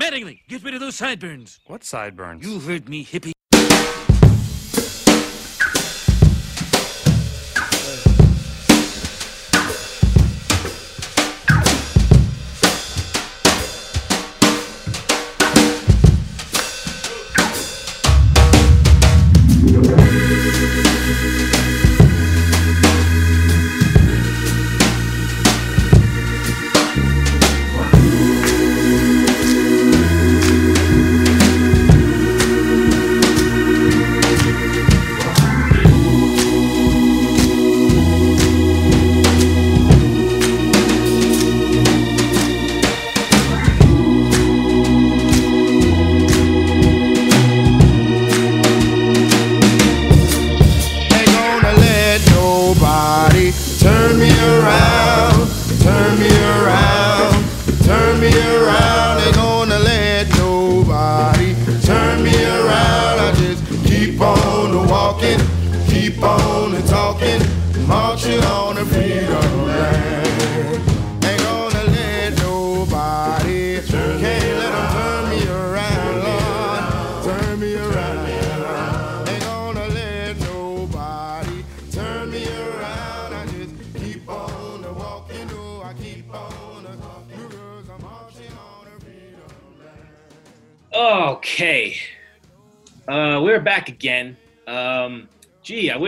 Mattingly, get rid of those sideburns. What sideburns? You heard me, hippie.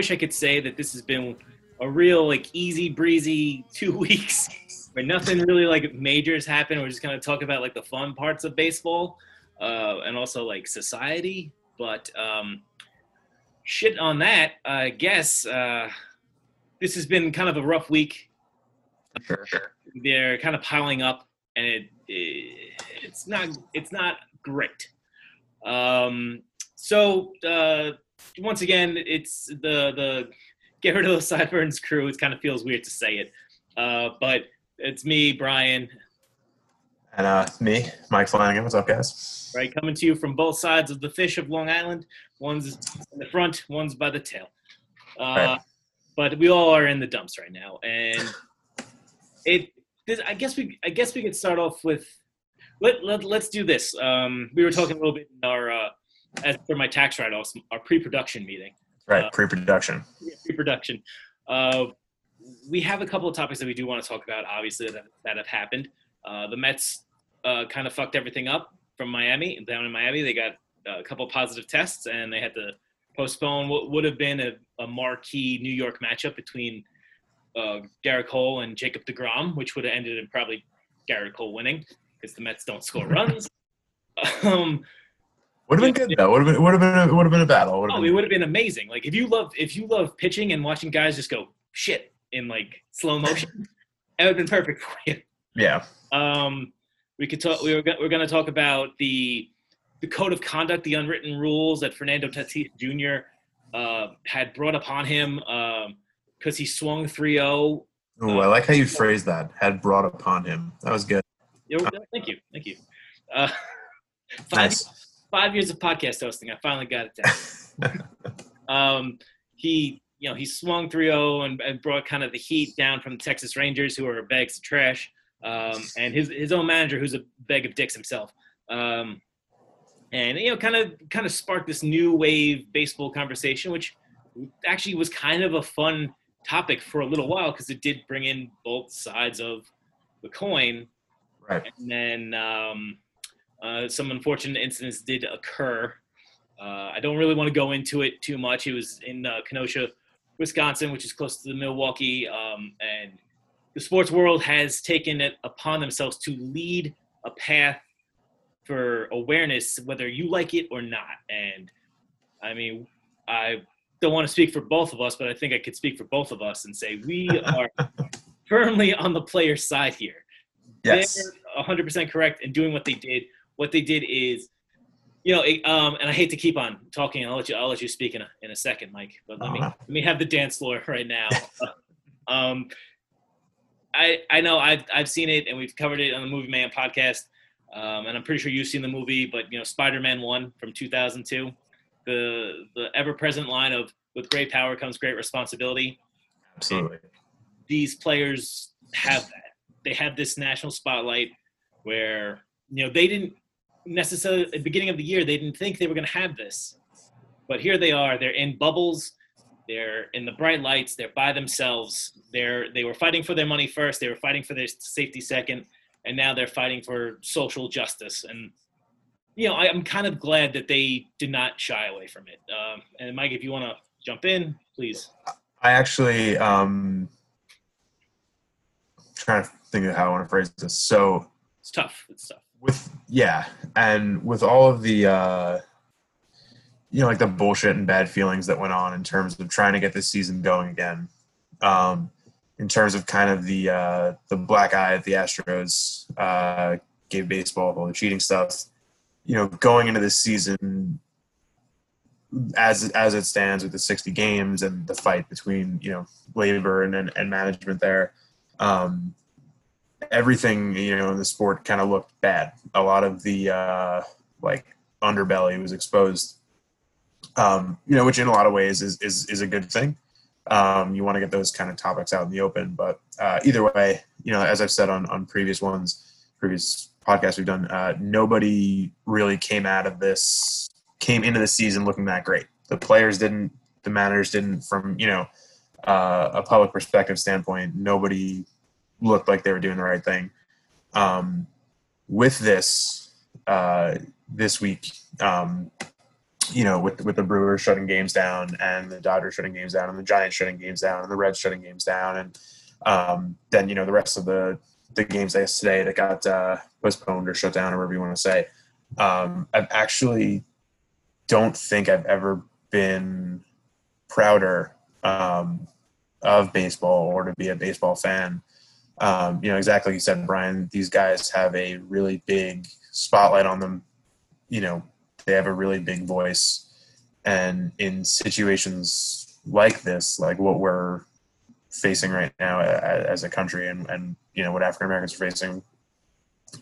Wish I could say that this has been a real like easy breezy two weeks where nothing really like major has happened. We're just gonna talk about like the fun parts of baseball uh, and also like society. But um, shit on that, I guess uh, this has been kind of a rough week. Sure, sure. They're kind of piling up, and it, it it's not it's not great. Um, so uh, once again, it's the the get rid of those sideburns crew. It kind of feels weird to say it, uh, but it's me, Brian, And uh, me, Mike Flanagan. What's up, guys? right, coming to you from both sides of the fish of Long Island. One's in the front, one's by the tail. Uh, Right. But we all are in the dumps right now, and it. This, I guess we. I guess we could start off with. Let, let let's do this. Um, we were talking a little bit in our uh, as for my tax write-offs, our pre-production meeting. Right, Uh, pre-production. pre-production. Uh, we have a couple of topics that we do want to talk about, obviously that, that have happened. Uh, the Mets uh, kind of fucked everything up from Miami. Down in Miami, they got a couple of positive tests, and they had to postpone what would have been a, a marquee New York matchup between uh, Gerrit Cole and Jacob DeGrom, which would have ended in probably Gerrit Cole winning because the Mets don't score runs. um, Would have been good though. Would have been would have been a, would have been a battle. Would've Oh, been- it would have been amazing. Like if you love if you love pitching and watching guys just go shit in like slow motion, that would have been perfect for you. yeah. Um, we could talk. We were go- we're going to talk about the the code of conduct, the unwritten rules that Fernando Tatis Jr. Uh, had brought upon him um because he swung 3-0. Ooh, I like how you phrased that. Had brought upon him. That was good. Yo, Thank you, thank you. Uh, five, Nice. Five years of podcast hosting, I finally got it down. um, he you know he swung 3-0 and, and brought kind of the heat down from the Texas Rangers, who are bags of trash, um, and his his own manager, who's a bag of dicks himself. Um, and you know, kind of kind of sparked this new wave baseball conversation, which actually was kind of a fun topic for a little while because it did bring in both sides of the coin Right. and then um, uh, some unfortunate incidents did occur. Uh, I don't really want to go into it too much. It was in uh, Kenosha, Wisconsin, which is close to the Milwaukee, um, and the sports world has taken it upon themselves to lead a path for awareness, whether you like it or not. And I mean, I don't want to speak for both of us, but I think I could speak for both of us and say we are firmly on the player's side here Yes. they're 100% correct in doing what they did. What they did is, you know, it, um, and I hate to keep on talking. I'll let you. I'll let you speak in a, in a second, Mike. But let me Uh-huh. let me have the dance floor right now. um, I I know I've I've seen it and we've covered it on the Movie Mayhem podcast, um, and I'm pretty sure you've seen the movie. But you know, Spider-Man One from 2002, the the ever-present line of "With great power comes great responsibility." Absolutely. these players have that. They have this national spotlight where you know they didn't necessarily at the beginning of the year they didn't think they were going to have this, but here they are. They're in bubbles. They're in the bright lights. They're by themselves. They're they were fighting for their money first. They were fighting for their safety second, and now they're fighting for social justice. And you know, I, I'm kind of glad that they did not shy away from it. Um, and Mike, if you want to jump in, please. I actually um trying to think of how I want to phrase this. So It's tough. It's tough. With yeah, and with all of the uh you know like the bullshit and bad feelings that went on in terms of trying to get this season going again. Um in terms of kind of the uh the black eye at the Astros uh gave baseball all the cheating stuff. You know, going into this season as as it stands with the 60 games and the fight between you know labor and and, and management there um everything you know in the sport kind of looked bad a lot of the uh like underbelly was exposed um you know which in a lot of ways is is is a good thing um you want to get those kind of topics out in the open but uh either way you know as i've said on on previous ones previous podcasts we've done uh nobody really came out of this came into the season looking that great. The players didn't, the managers didn't. From you know uh, a public perspective standpoint, nobody looked like they were doing the right thing. Um, with this uh, this week, um, you know, with with the Brewers shutting games down and the Dodgers shutting games down and the Giants shutting games down and the Reds shutting games down and um, then you know the rest of the the games today that got uh, postponed or shut down or whatever you want to say. Um, I've actually don't think I've ever been prouder um, of baseball or to be a baseball fan. Um, you know, exactly like you said, Brian, these guys have a really big spotlight on them. You know, they have a really big voice. And in situations like this, like what we're facing right now as a country and, and you know, what African Americans are facing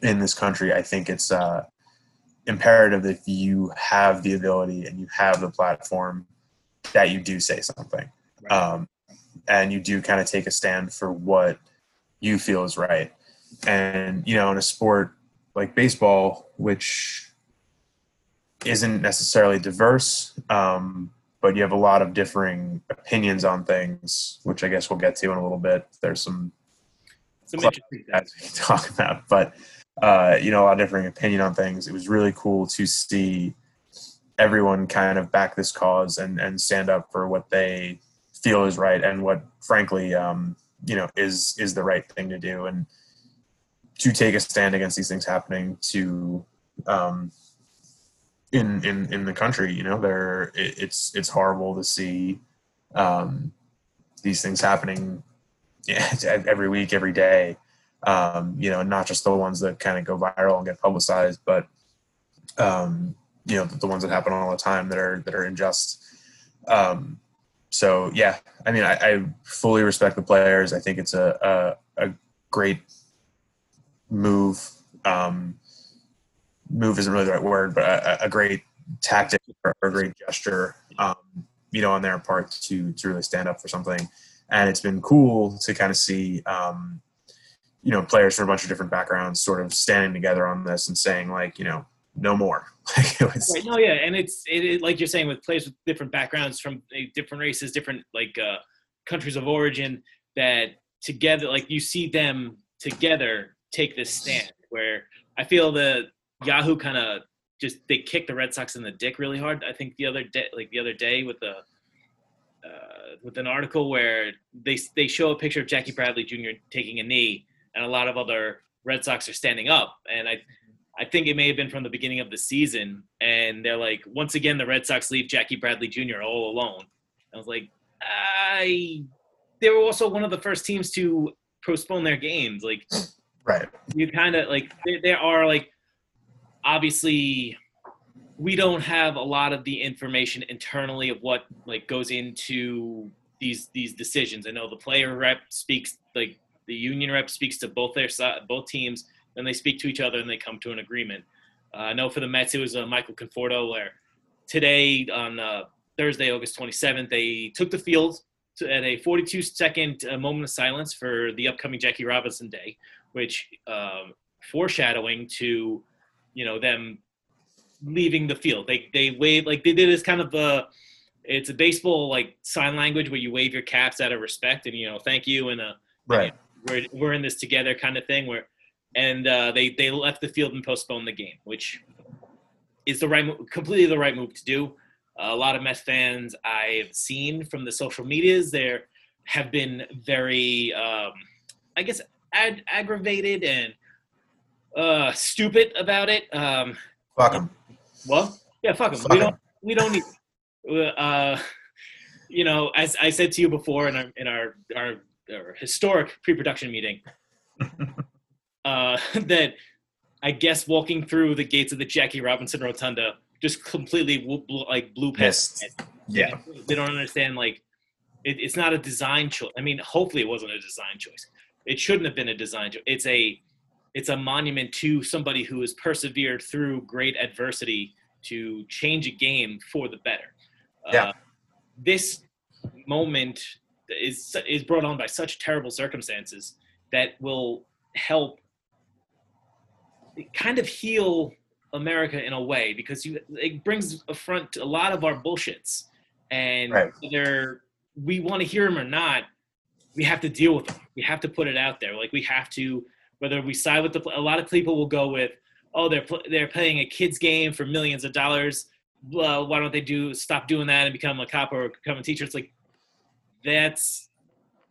in this country, I think it's, uh, imperative that if you have the ability and you have the platform that you do say something um, and you do kind of take a stand for what you feel is right and you know in a sport like baseball which isn't necessarily diverse um, but you have a lot of differing opinions on things which i guess we'll get to in a little bit there's some Some interesting that we can talk about but uh, you know, a lot of differing opinion on things. It was really cool to see everyone kind of back this cause and, and stand up for what they feel is right and what, frankly, um, you know, is is the right thing to do, and to take a stand against these things happening to um, in in in the country. You know, there it, it's it's horrible to see um, these things happening every week, every day um, you know, not just the ones that kind of go viral and get publicized, but um, you know, the, the, ones that happen all the time that are that are unjust. Um, so yeah, I mean, I, I, fully respect the players. I think it's a a, a great move. Um, move isn't really the right word, but a, a great tactic or a great gesture, um, you know, on their part to to really stand up for something. And it's been cool to kind of see, um, you know players from a bunch of different backgrounds sort of standing together on this and saying like you know no more was, right no yeah and it's it, it, like you're saying with players with different backgrounds from uh, different races different like uh, countries of origin that together like you see them together take this stand where i feel the yahoo kind of just they kicked the red sox in the dick really hard i think the other day like the other day with the uh, with an article where they they show a picture of Jackie Bradley Jr. taking a knee, and a lot of other Red Sox are standing up. And I, I think it may have been from the beginning of the season. And they're like, once again, the Red Sox leave Jackie Bradley Jr. all alone. I was like, I. They were also one of the first teams to postpone their games. Like, right? You kind of like there, there are like, obviously, we don't have a lot of the information internally of what like goes into these these decisions. I know the player rep speaks like the union rep speaks to both their side, both teams, then they speak to each other and they come to an agreement. Uh, I know for the Mets it was uh, Michael Conforto where today on uh, Thursday, August 27th, they took the field to, at a 42 second uh, moment of silence for the upcoming Jackie Robinson Day, which um, foreshadowing to you know them leaving the field. They they wave like they did this kind of a it's a baseball like sign language where you wave your caps out of respect and you know thank you and uh Right. we're we're in this together kind of thing where and uh, they they left the field and postponed the game, which is the right completely the right move to do. a lot of Mets fans I've seen from the social medias there have been very um, I guess ag- aggravated and uh, stupid about it. Um, Fuck them. well, yeah, fuck them. We don't. We don't need. Uh, you know, as I said to you before in our in our our, our historic pre-production meeting, uh, that I guess walking through the gates of the Jackie Robinson Rotunda just completely blew, like blew past. Head. Yeah. They don't understand like it, it's not a design choice. I mean, hopefully it wasn't a design choice. It shouldn't have been a design choice. It's a it's a monument to somebody who has persevered through great adversity to change a game for the better. Yeah. Uh, this moment is is brought on by such terrible circumstances that will help kind of heal America in a way because you it brings a front to a lot of our bullshits and Right. whether we want to hear them or not we have to deal with them we have to put it out there like we have to whether we side with the a lot of people will go with oh they're they're playing a kids game for millions of dollars well why don't they do stop doing that and become a cop or become a teacher it's like that's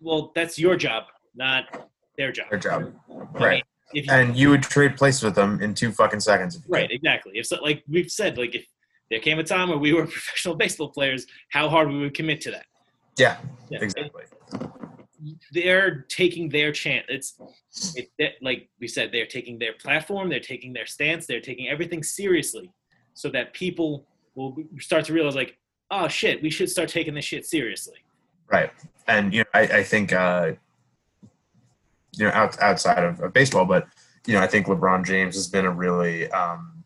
well that's your job not their job Their job. I mean, Right. If And you would trade places with them in two fucking seconds. if you could. Right, exactly. If so, like we've said, like if there came a time where we were professional baseball players, how hard we would commit to that. Yeah. Yeah. Exactly. They're taking their chance. It's like we said, they're taking their platform, they're taking their stance, they're taking everything seriously, so that people will start to realize, like, oh shit, we should start taking this shit seriously. Right. And you know, I, I think uh, you know out, outside of, of baseball, but you know, I think LeBron James has been a really um,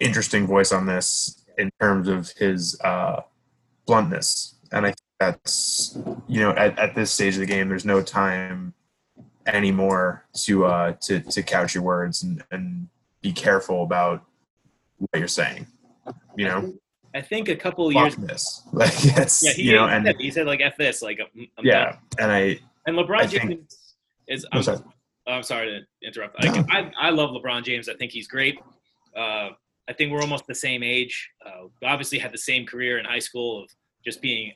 interesting voice on this in terms of his uh, bluntness, and I think that's you know at, at this stage of the game, there's no time anymore to uh, to to couch your words and, and be careful about what you're saying. You know, I think a couple of years. this. Like it's Yeah, he, you know, he and said, he said like "f this," like I'm, I'm done. yeah, and I And LeBron I think- James is. I'm sorry. I'm sorry to interrupt. Like, I, I love LeBron James. I think he's great. Uh, I think we're almost the same age. Uh, obviously had the same career in high school of just being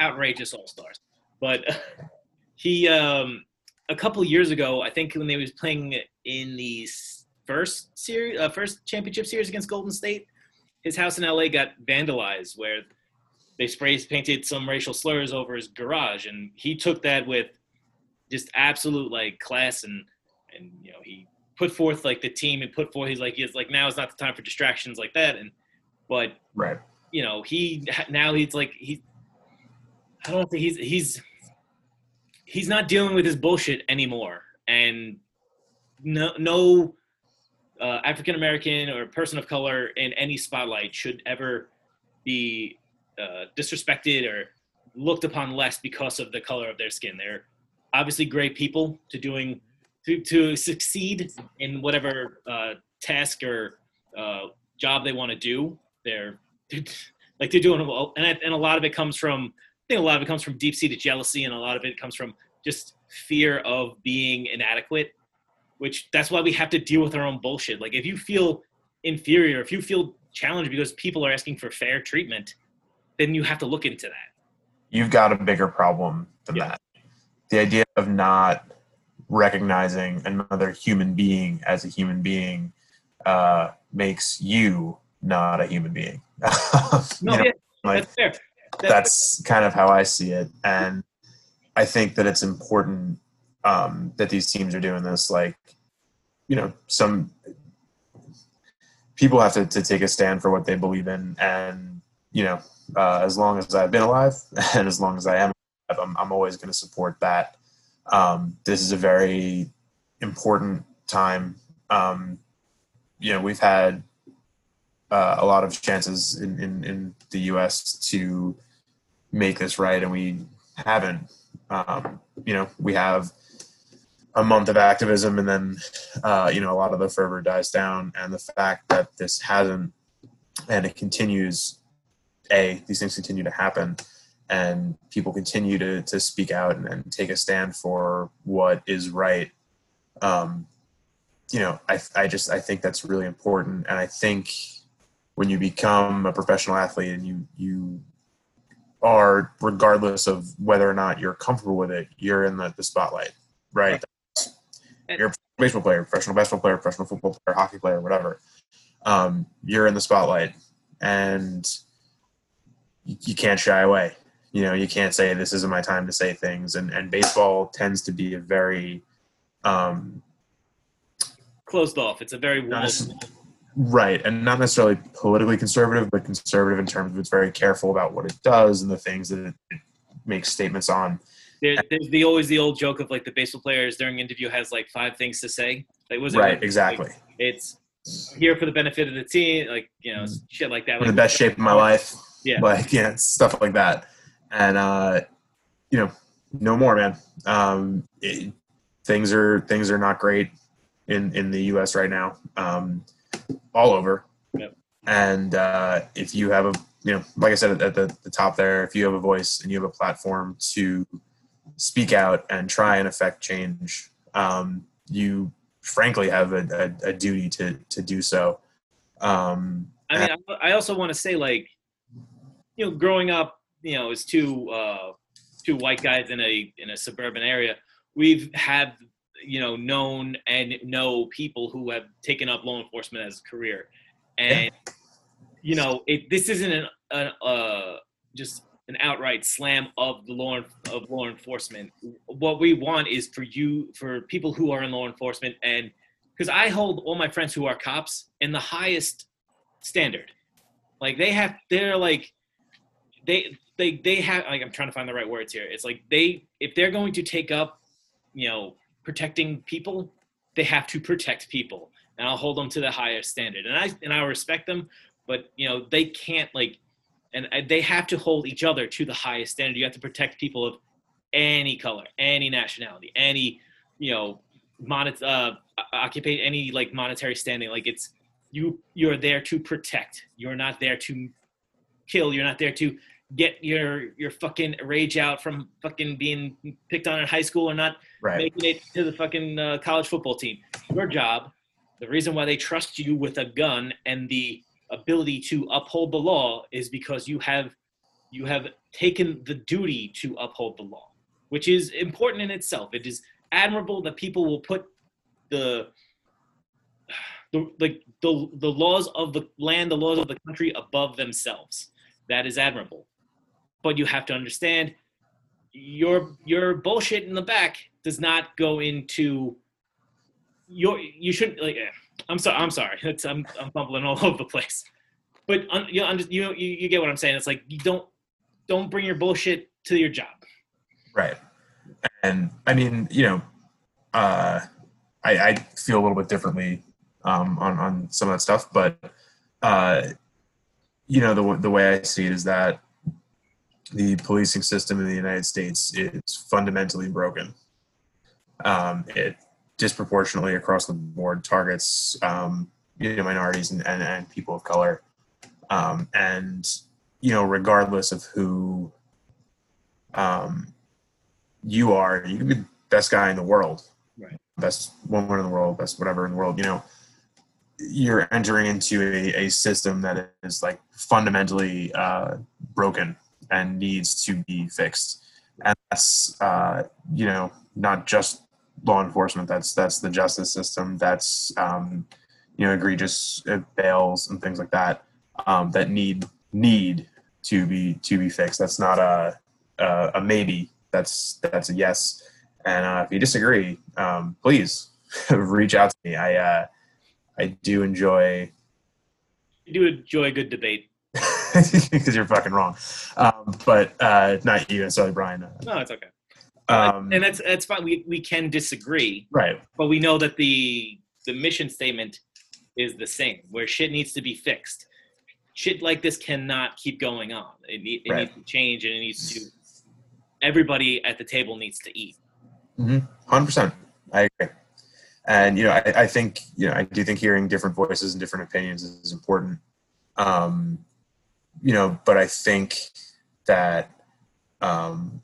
outrageous all stars. But he, um, a couple years ago, I think when they was playing in the first series, uh, first championship series against Golden State, his house in LA got vandalized where they spray painted some racial slurs over his garage, and he took that with just absolute like class and and you know he put forth like the team and put forth he's like he's like now is not the time for distractions like that and but right. you know he now he's like he I don't think he's he's he's not dealing with his bullshit anymore and no no uh, African American or person of color in any spotlight should ever be uh, disrespected or looked upon less because of the color of their skin. They're obviously great people to doing to, to succeed in whatever uh, task or uh, job they want to do. They're like they're doing well, and I- and a lot of it comes from I think a lot of it comes from deep seated jealousy, and a lot of it comes from just fear of being inadequate. Which that's why we have to deal with our own bullshit. Like if you feel inferior, if you feel challenged because people are asking for fair treatment, then you have to look into that. You've got a bigger problem than Yeah. that. The idea of not recognizing another human being as a human being uh, makes you not a human being. No, you know, yeah, like that's fair. That- that's kind of how I see it, and I think that it's important um, that these teams are doing this. Like, you know, some people have to, to take a stand for what they believe in, and you know, uh, as long as I've been alive and as long as I am, I'm, I'm always going to support that. Um, this is a very important time. Um, you know, we've had uh, a lot of chances in, in, in the U.S. to make this right, and we haven't. Um, you know, we have a month of activism, and then uh, you know a lot of the fervor dies down, and the fact that this hasn't and it continues. A these things continue to happen, and people continue to to speak out and, and take a stand for what is right. Um, you know, I I just I think that's really important, and I think when you become a professional athlete and you you are regardless of whether or not you're comfortable with it, you're in the, the spotlight, right? You're a baseball player, professional basketball player, professional football player, hockey player, whatever. Um, you're in the spotlight, and you, you can't shy away. You know, you can't say this isn't my time to say things. And and baseball tends to be a very um, Closed off. It's a very right, and not necessarily politically conservative, but conservative in terms of it's very careful about what it does and the things that it, makes statements on. There, there's the always the old joke of like the baseball players during interview has like five things to say. Like was it Right, like- exactly. It's here for the benefit of the team, like you know, shit like that. I'm in the best shape of my life. Yeah. Like, yeah, stuff like that. And, uh, you know, no more, man. Um, it, things are, things are not great in, in the U.S. right now, um, all over. Yep. And uh, if you have a, you know, like I said at the, the top there, if you have a voice and you have a platform to speak out and try and affect change, um, you frankly have a, a, a duty to, to do so. Um, I mean, I I also want to say like, you know, growing up, you know, as two uh, two white guys in a in a suburban area, we've had you know known and know people who have taken up law enforcement as a career, and you know, it this isn't an, an uh just an outright slam of the law of law enforcement. What we want is for you for people who are in law enforcement and because I hold all my friends who are cops in the highest standard. Like they have, they're like, they they they have. Like I'm trying to find the right words here. It's like they if they're going to take up, you know, protecting people, they have to protect people, and I'll hold them to the highest standard. And I and I respect them, but you know they can't like, and they have to hold each other to the highest standard. You have to protect people of any color, any nationality, any you know, monet uh, occupy any like monetary standing. Like it's you you're there to protect. You're not there to kill. You're not there to get your your fucking rage out from fucking being picked on in high school or not right. making it to the fucking uh, college football team. Your job, the reason why they trust you with a gun and the ability to uphold the law is because you have you have taken the duty to uphold the law, which is important in itself. It is admirable that people will put the the like the, the laws of the land, the laws of the country above themselves. That is admirable. But you have to understand your your bullshit in the back does not go into your you shouldn't like eh, I'm sorry I'm sorry. It's, I'm I'm fumbling all over the place. But un, you, know you, you get what I'm saying. It's like you don't don't bring your bullshit to your job. Right. And I mean, you know, uh, I, I feel a little bit differently um, on, on some of that stuff, but, uh, you know, the, the way I see it is that the policing system in the United States is fundamentally broken. Um, it disproportionately across the board targets, um, you know, minorities and, and, and people of color. Um, and, you know, regardless of who, um, you are, you can be the best guy in the world, Right. best woman in the world, best whatever in the world, you know, you're entering into a, a system that is like fundamentally uh, broken and needs to be fixed. And that's, uh, you know, not just law enforcement. That's, that's the justice system. That's, um, you know, egregious uh, bails and things like that, um, that need, need to be, to be fixed. That's not a, a, a maybe that's that's a yes. And uh, if you disagree, um, please reach out to me. I uh, I do enjoy you do enjoy good debate because you're fucking wrong, um, but uh, not you and necessarily, Brian. Uh, no it's okay Um, and that's that's fine we, we can disagree right, but we know that the the mission statement is the same where shit needs to be fixed shit like this cannot keep going on it, need, it Right. needs to change and it needs to everybody at the table needs to eat hundred percent. I agree. And you know, I, I think you know, I do think hearing different voices and different opinions is important. Um, you know, but I think that um,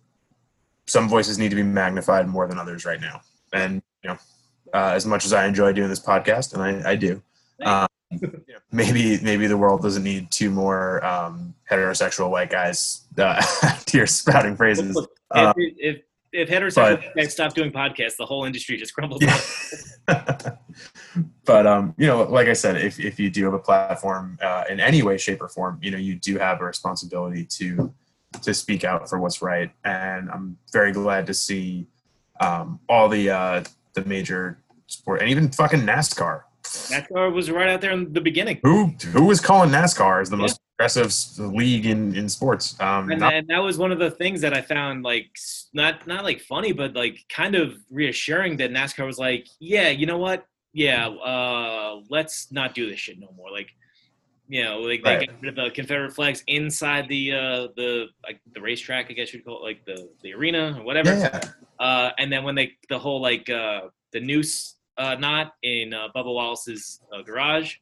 some voices need to be magnified more than others right now. And you know, uh, as much as I enjoy doing this podcast, and I, I do, um, you know, maybe maybe the world doesn't need two more um, heterosexual white guys uh, here spouting phrases. Uh, if, if if heterosexual but- guys stop doing podcasts, the whole industry just crumbles. Yeah. but um, you know, like I said, if if you do have a platform uh, in any way, shape, or form, you know, you do have a responsibility to to speak out for what's right. And I'm very glad to see um, all the uh, the major sport and even fucking NASCAR. NASCAR was right out there in the beginning. Who who was calling NASCAR as the most aggressive s- league in in sports? Um, and, not- and that was one of the things that I found like not not like funny, but like kind of reassuring that NASCAR was like, yeah, you know what? Yeah, uh, let's not do this shit no more. Like, you know, like they get rid of the Confederate flags inside the uh, the like the racetrack, I guess you'd call it, like the the arena or whatever. yeah, Uh, and then when they the whole like uh, the noose uh, knot in uh, Bubba Wallace's uh, garage,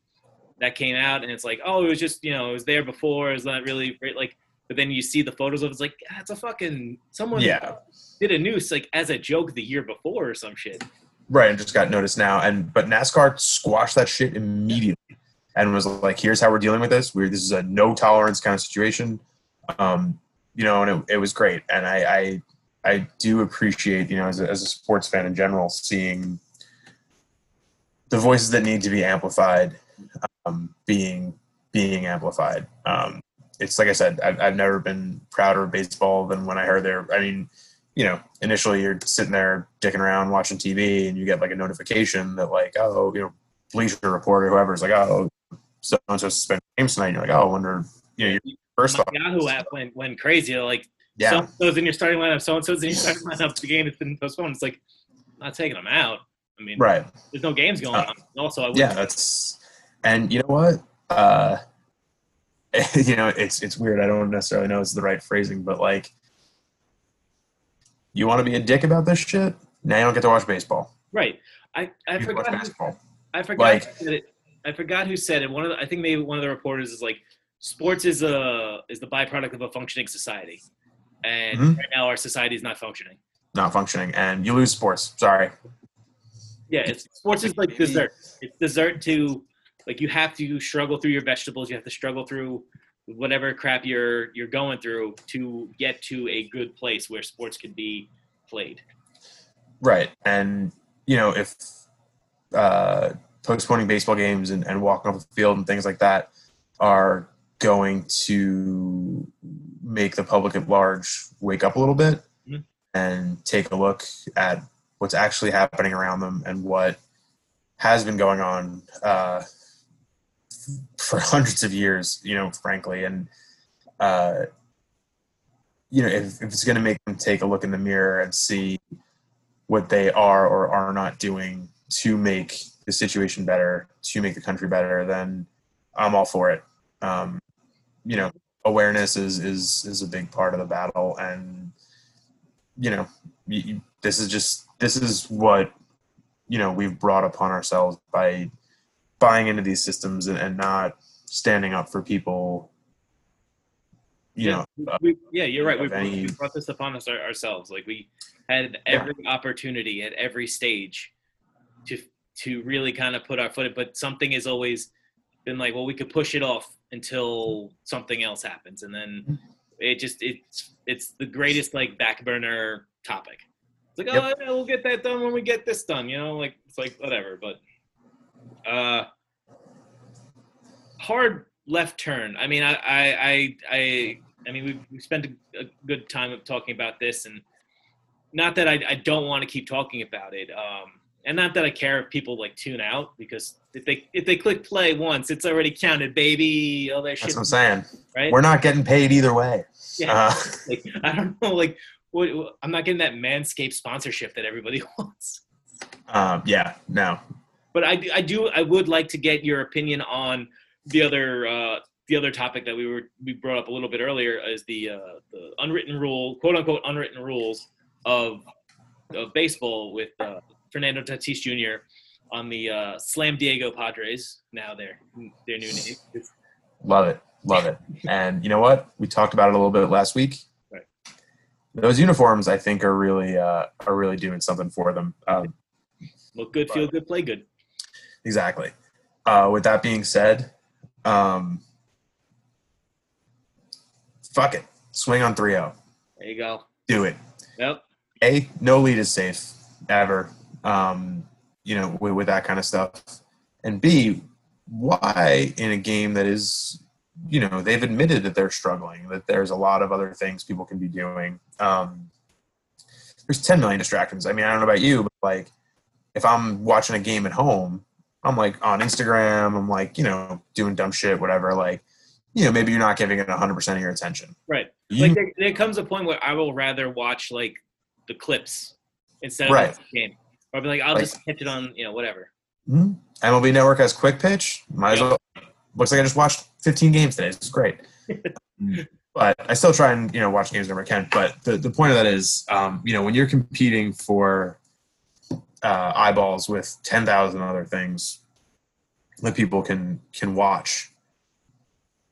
that came out, and it's like, oh, it was just you know it was there before. It's not really great, like. But then you see the photos of it, it's like ah, a fucking someone yeah. did a noose like as a joke the year before or some shit. Right, and just got noticed now. And but NASCAR squashed that shit immediately and was like, "Here's how we're dealing with this. We're this is a no tolerance kind of situation." Um, you know, and it, it was great. And I, I I do appreciate, you know, as a, as a sports fan in general, seeing the voices that need to be amplified um, being being amplified. Um, it's like I said, I've, I've never been prouder of baseball than when I heard their. I mean, you know, initially you're sitting there dicking around watching TV and you get like a notification that like, oh, you know, Bleacher Report or whoever's like, oh, so and so suspended games tonight. And you're like, oh, I wonder, you know, your first My thought, Yahoo app went went crazy. Like yeah, so and so's in your starting lineup, so and so's in your starting lineup. The game has been postponed. It's like I'm not taking them out. I mean, right, there's no games going Uh, on. Also, I wouldn't yeah, that's, and you know what, uh, you know, it's it's weird. I don't necessarily know it's the right phrasing, but like, you want to be a dick about this shit? Now you don't get to watch baseball. right. I I You forgot. Who, basketball. I forgot Like- who said it. I forgot who said it. One of the, I think maybe one of the reporters is like, sports is a is the byproduct of a functioning society, and Mhm. right now our society is not functioning. Not functioning, and you lose sports. Sorry. Yeah, it's, sports is like dessert. It's dessert to like you have to struggle through your vegetables. You have to struggle through whatever crap you're you're going through to get to a good place where sports could be played. Right. And, you know, if uh, postponing baseball games and, and walking off the field and things like that are going to make the public at large wake up a little bit Mhm. and take a look at what's actually happening around them and what has been going on uh, for hundreds of years, you know, frankly. And, uh, you know, if, if it's going to make them take a look in the mirror and see what they are or are not doing to make the situation better, to make the country better, then I'm all for it. Um, you know, awareness is is is a big part of the battle, and you know, you, this is just this is what you know we've brought upon ourselves by buying into these systems and, and not standing up for people. You know, uh, we, yeah, you're right. We brought, any- we brought this upon us our, ourselves. Like we had every opportunity at every stage to to really kind of put our foot in, but something has always been like, well, we could push it off until something else happens, and then it just it's it's the greatest like back burner topic. It's like, Yep. oh, yeah, we'll get that done when we get this done. You know, like it's like whatever. But uh, hard left turn. I mean, I I I I, I mean, we we spent a, a good time of talking about this, and not that I, I don't want to keep talking about it, um, and not that I care if people like tune out because if they if they click play once, it's already counted, baby. All that shit, that's what I'm saying. right? We're not getting paid either way. Yeah. Uh, like I don't know, like what, what- I'm not getting that Manscaped sponsorship that everybody wants. um, yeah, no, But I, I do I would like to get your opinion on the other uh, the other topic that we were we brought up a little bit earlier is the uh, the unwritten rule quote unquote unwritten rules of of baseball with uh, Fernando Tatis Jr. on the uh, Slam Diego Padres now their their new name. Love it. Love it. And you know what? We talked about it a little bit last week. Right. Those uniforms, I think, are really uh, are really doing something for them. Um, Look good, feel good, play good. Exactly. Uh, with that being said, um, fuck it. Swing on 3-0. There you go. Do it. Yep. A, no lead is safe ever. Um, you know, with, with that kind of stuff. And B, why in a game that is, you know, they've admitted that they're struggling, that there's a lot of other things people can be doing. Um, there's 10 million distractions. I mean, I don't know about you, but like, if I'm watching a game at home, I'm like on Instagram, I'm like, you know, doing dumb shit, whatever. Like, you know, maybe you're not giving it 100% of your attention. Right. You- Like there, there comes a point where I will rather watch like the clips instead of Right. the game. Or I'll be like, I'll Like- just catch it on, you know, whatever. Mhm. MLB Network has quick pitch. Might as well. Looks like I just watched 15 games today. It's great. but I still try and you know watch games whenever I can. But the, the point of that is, um, you know, when you're competing for uh, eyeballs with 10,000 other things that people can can watch,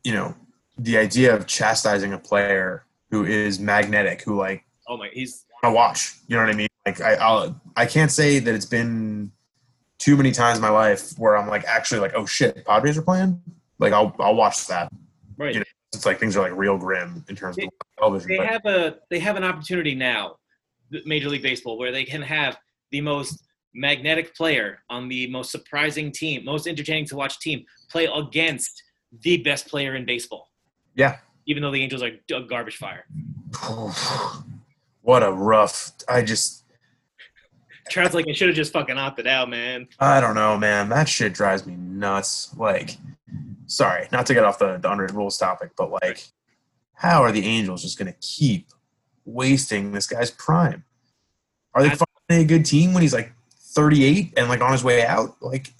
you know, the idea of chastising a player who is magnetic, who like Oh my, he's want to watch. You know what I mean? Like I, I'll, I can't say that it's been too many times in my life where I'm like actually like, oh shit, Padres are playing. Like I'll, I'll watch that. right. You know, It's like things are like real grim in terms of television. they but- have a they have an opportunity now, Major League Baseball, where they can have the most magnetic player on the most surprising team, most entertaining to watch team play against the best player in baseball. yeah. Even though the Angels are a garbage fire. what a rough. I just, Trout's like, I should have just fucking opted out, man. I don't know, man. That shit drives me nuts. Like, sorry, not to get off the, the unwritten rules topic, but like, how are the Angels just going to keep wasting this guy's prime? Are they finally a good team when he's like 38 and like on his way out? Like,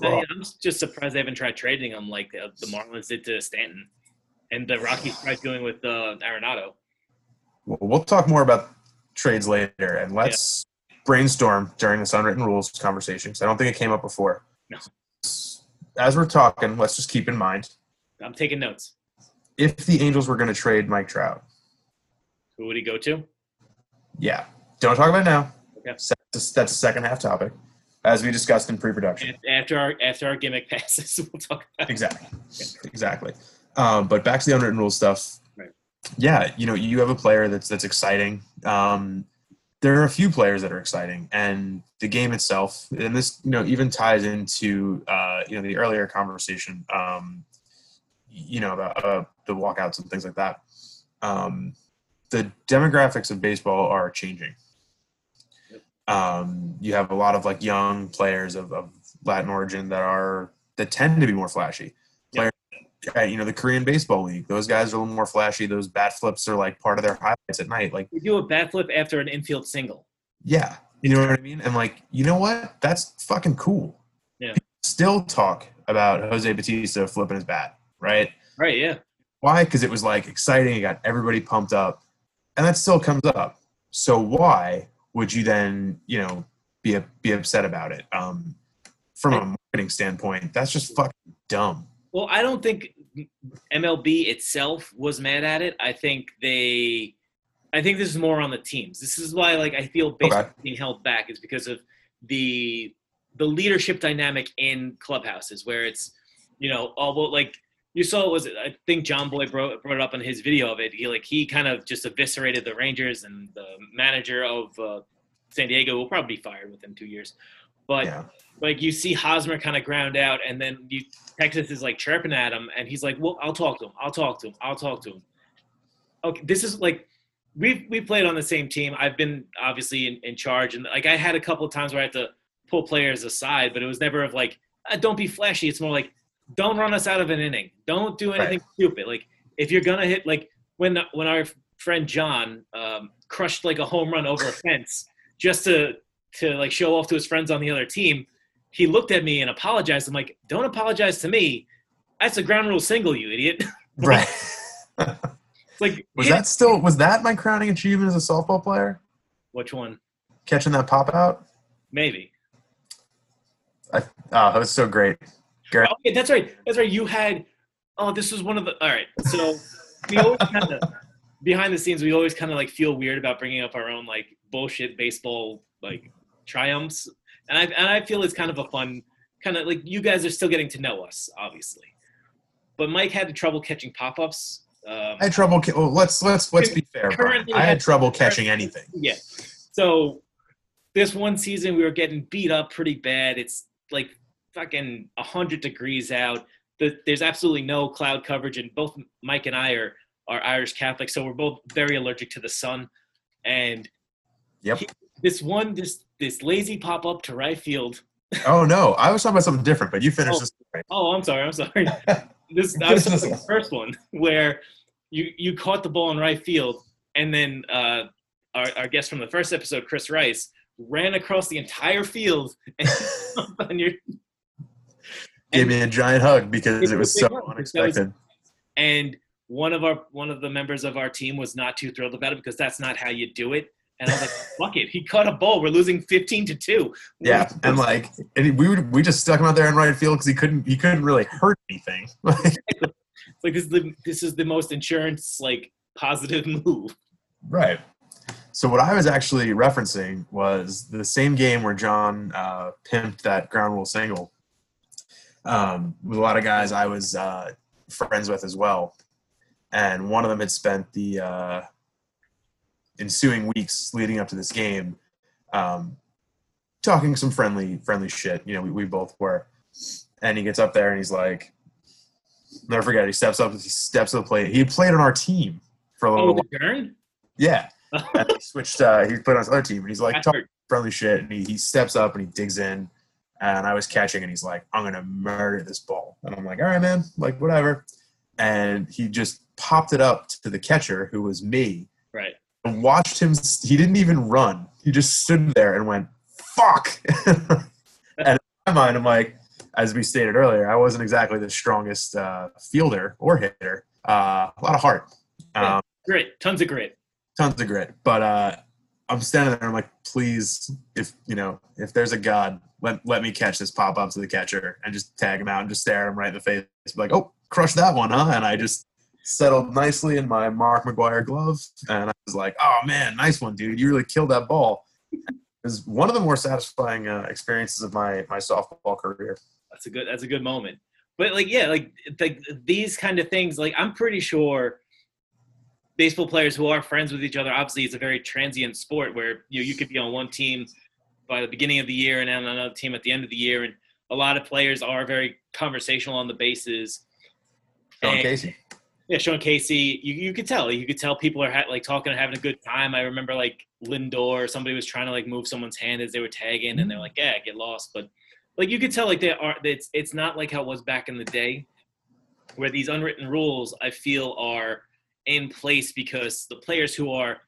But, oh, I'm just surprised they haven't tried trading him like the, the Marlins did to Stanton, and the Rockies tried doing with uh, Arenado. well, we'll talk more about trades later, and let's brainstorm during this unwritten rules conversation because I don't think it came up before. No. As we're talking, let's just keep in mind I'm taking notes. if the Angels were going to trade Mike Trout, Who would he go to? Yeah. Don't talk about it now. Okay. That's, that's a second half topic, as we discussed in pre-production. After our after our gimmick passes, we'll talk about. Exactly. Exactly. Um, but back to the unwritten rules stuff. Right. Yeah, you know, you have a player that's that's exciting. Um, there are a few players that are exciting, and the game itself, and this you know even ties into uh, you know the earlier conversation. Um, you know about uh, the walkouts and things like that. Um, the demographics of baseball are changing. Um, you have a lot of like young players of, of Latin origin that are that tend to be more flashy. Players, uh, you know, the Korean Baseball League; those guys are a little more flashy. Those bat flips are like part of their highlights at night. Like, We do a bat flip after an infield single. yeah, you know what I mean. And like, you know what? That's fucking cool. Yeah. People still talk about Jose Bautista flipping his bat, right? Right? Yeah. Why? Because it was like exciting. It got everybody pumped up, and that still comes up. So why would you then, you know, be be upset about it? Um, from a marketing standpoint, that's just fucking dumb. Well, I don't think MLB itself was mad at it. I think they, I think this is more on the teams. This is why, like, I feel baseball Okay. being held back is because of the the leadership dynamic in clubhouses, where it's, you know, all well, like you saw it was I think Jomboy brought, brought it up in his video of it. He like he kind of just eviscerated the Rangers and the manager of uh, San Diego will probably be fired within two years, but Yeah. like you see Hosmer kind of ground out, and then you Texas is like chirping at him, and he's like, "Well, I'll talk to him. I'll talk to him. I'll talk to him." Okay, this is like we've we played on the same team. I've been obviously in, in charge, and like I had a couple of times where I had to pull players aside, but it was never of like, "Ah, "Don't be flashy." It's more like, "Don't run us out of an inning. Don't do anything stupid." Like if you're gonna hit, like when when our friend John um, crushed like a home run over a fence just to to like show off to his friends on the other team he looked at me and apologized. I'm like, don't apologize to me. That's a ground rule single, you idiot. Right. Like, was that still was that my crowning achievement as a softball player? Which one? Catching that pop out? Maybe. I, oh, that was so great. Garrett, Okay, that's right. That's right. You had oh, this was one of the. All right, so we always kind of behind the scenes, we always kind of like feel weird about bringing up our own like bullshit baseball like triumphs, and I and I feel it's kind of a fun kind of like you guys are still getting to know us, obviously. But Mike had trouble catching pop ups. Um, I had trouble. Ca- well, let's let's let's be fair. I had had- trouble catching anything. Yeah. So this one season we were getting beat up pretty bad. It's like fucking hundred degrees out. The, there's absolutely no cloud coverage, and both Mike and I are are Irish Catholic, so we're both very allergic to the sun. And Yep. this one, this this lazy pop up to right field. Oh no, I was talking about something different, but you finished Oh. this. Oh, I'm sorry, I'm sorry. This I was the first one where you you caught the ball in right field, and then uh, our our guest from the first episode, Chris Rice, ran across the entire field and on your Gave me a giant hug because It was so was- unexpected. and one of our one of the members of our team was not too thrilled about it because that's not how you do it. And I was like, "Fuck it!" He caught a ball. We're losing fifteen to two. Yeah, and like, and we would, we just stuck him out there in right field because he couldn't he couldn't really hurt anything. like this is the this is the most insurance like positive move. Right. So what I was actually referencing was the same game where John uh, pimped that ground rule single um, with a lot of guys I was uh, friends with as well, and one of them had spent the uh, ensuing weeks leading up to this game um, talking some friendly friendly shit. You know, we, we both were, and he gets up there and he's like, never forget. He steps up. He steps to the plate. He played on our team for a little Oh, while. the. Yeah. And he switched. Uh, he played on his other team, and he's like talking friendly shit, and he, he steps up and he digs in, and I was catching, and he's like, "I'm gonna murder this ball," and I'm like, "All right, man, like whatever," and he just popped it up to the catcher, who was me, Right. and watched him. He didn't even run. He just stood there and went, "Fuck!" and in my mind, I'm like, as we stated earlier, I wasn't exactly the strongest uh, fielder or hitter. Uh, a lot of heart. Um, Grit. Tons of grit. tons of grit. But uh, I'm standing there. I'm like, please, if you know, if there's a God, let let me catch this pop up to the catcher and just tag him out and just stare him right in the face. Be like, oh, crush that one, huh? And I just settled nicely in my Mark McGwire glove, and I was like, oh man, nice one, dude. You really killed that ball. It was one of the more satisfying uh, experiences of my my softball career. That's a good. That's a good moment. But like, yeah, like like these kind of things. Like, I'm pretty sure baseball players who are friends with each other. Obviously, it's a very transient sport where you know, you could be on one team by the beginning of the year and on another team at the end of the year, and a lot of players are very conversational on the bases. Sean And- Casey. Yeah, Sean Casey, you, you could tell. You could tell people are ha- like talking and having a good time. I remember like Lindor, somebody was trying to like move someone's hand as they were tagging, and they're like, "Yeah, get lost." But like you could tell, like they are. It's it's not like how it was back in the day, where these unwritten rules I feel are in place because the players who are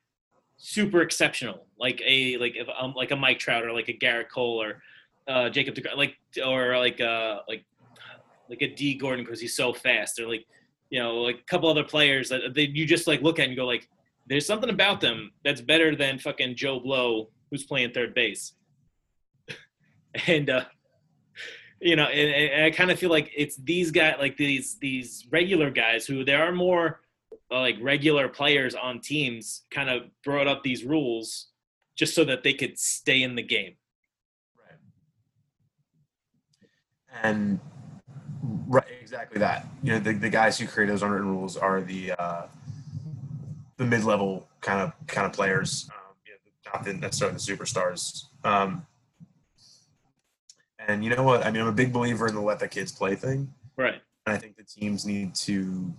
super exceptional, like a like if, um, like a Mike Trout or like a Gerrit Cole or uh, Jacob like or like uh like like a Dee Gordon because he's so fast, or like you know, like a couple other players that, that you just like look at and go like, there's something about them that's better than fucking Joe Blow who's playing third base. and uh, you know, and, and I kind of feel like it's these guys, like these these regular guys who there are more like regular players on teams, kind of brought up these rules just so that they could stay in the game. Right. And right exactly that you know the, the guys who create those unwritten rules are the uh, the mid-level kind of kind of players um, you know, not the, necessarily the superstars um, and you know what i mean i'm a big believer in the let the kids play thing Right. and i think the teams need to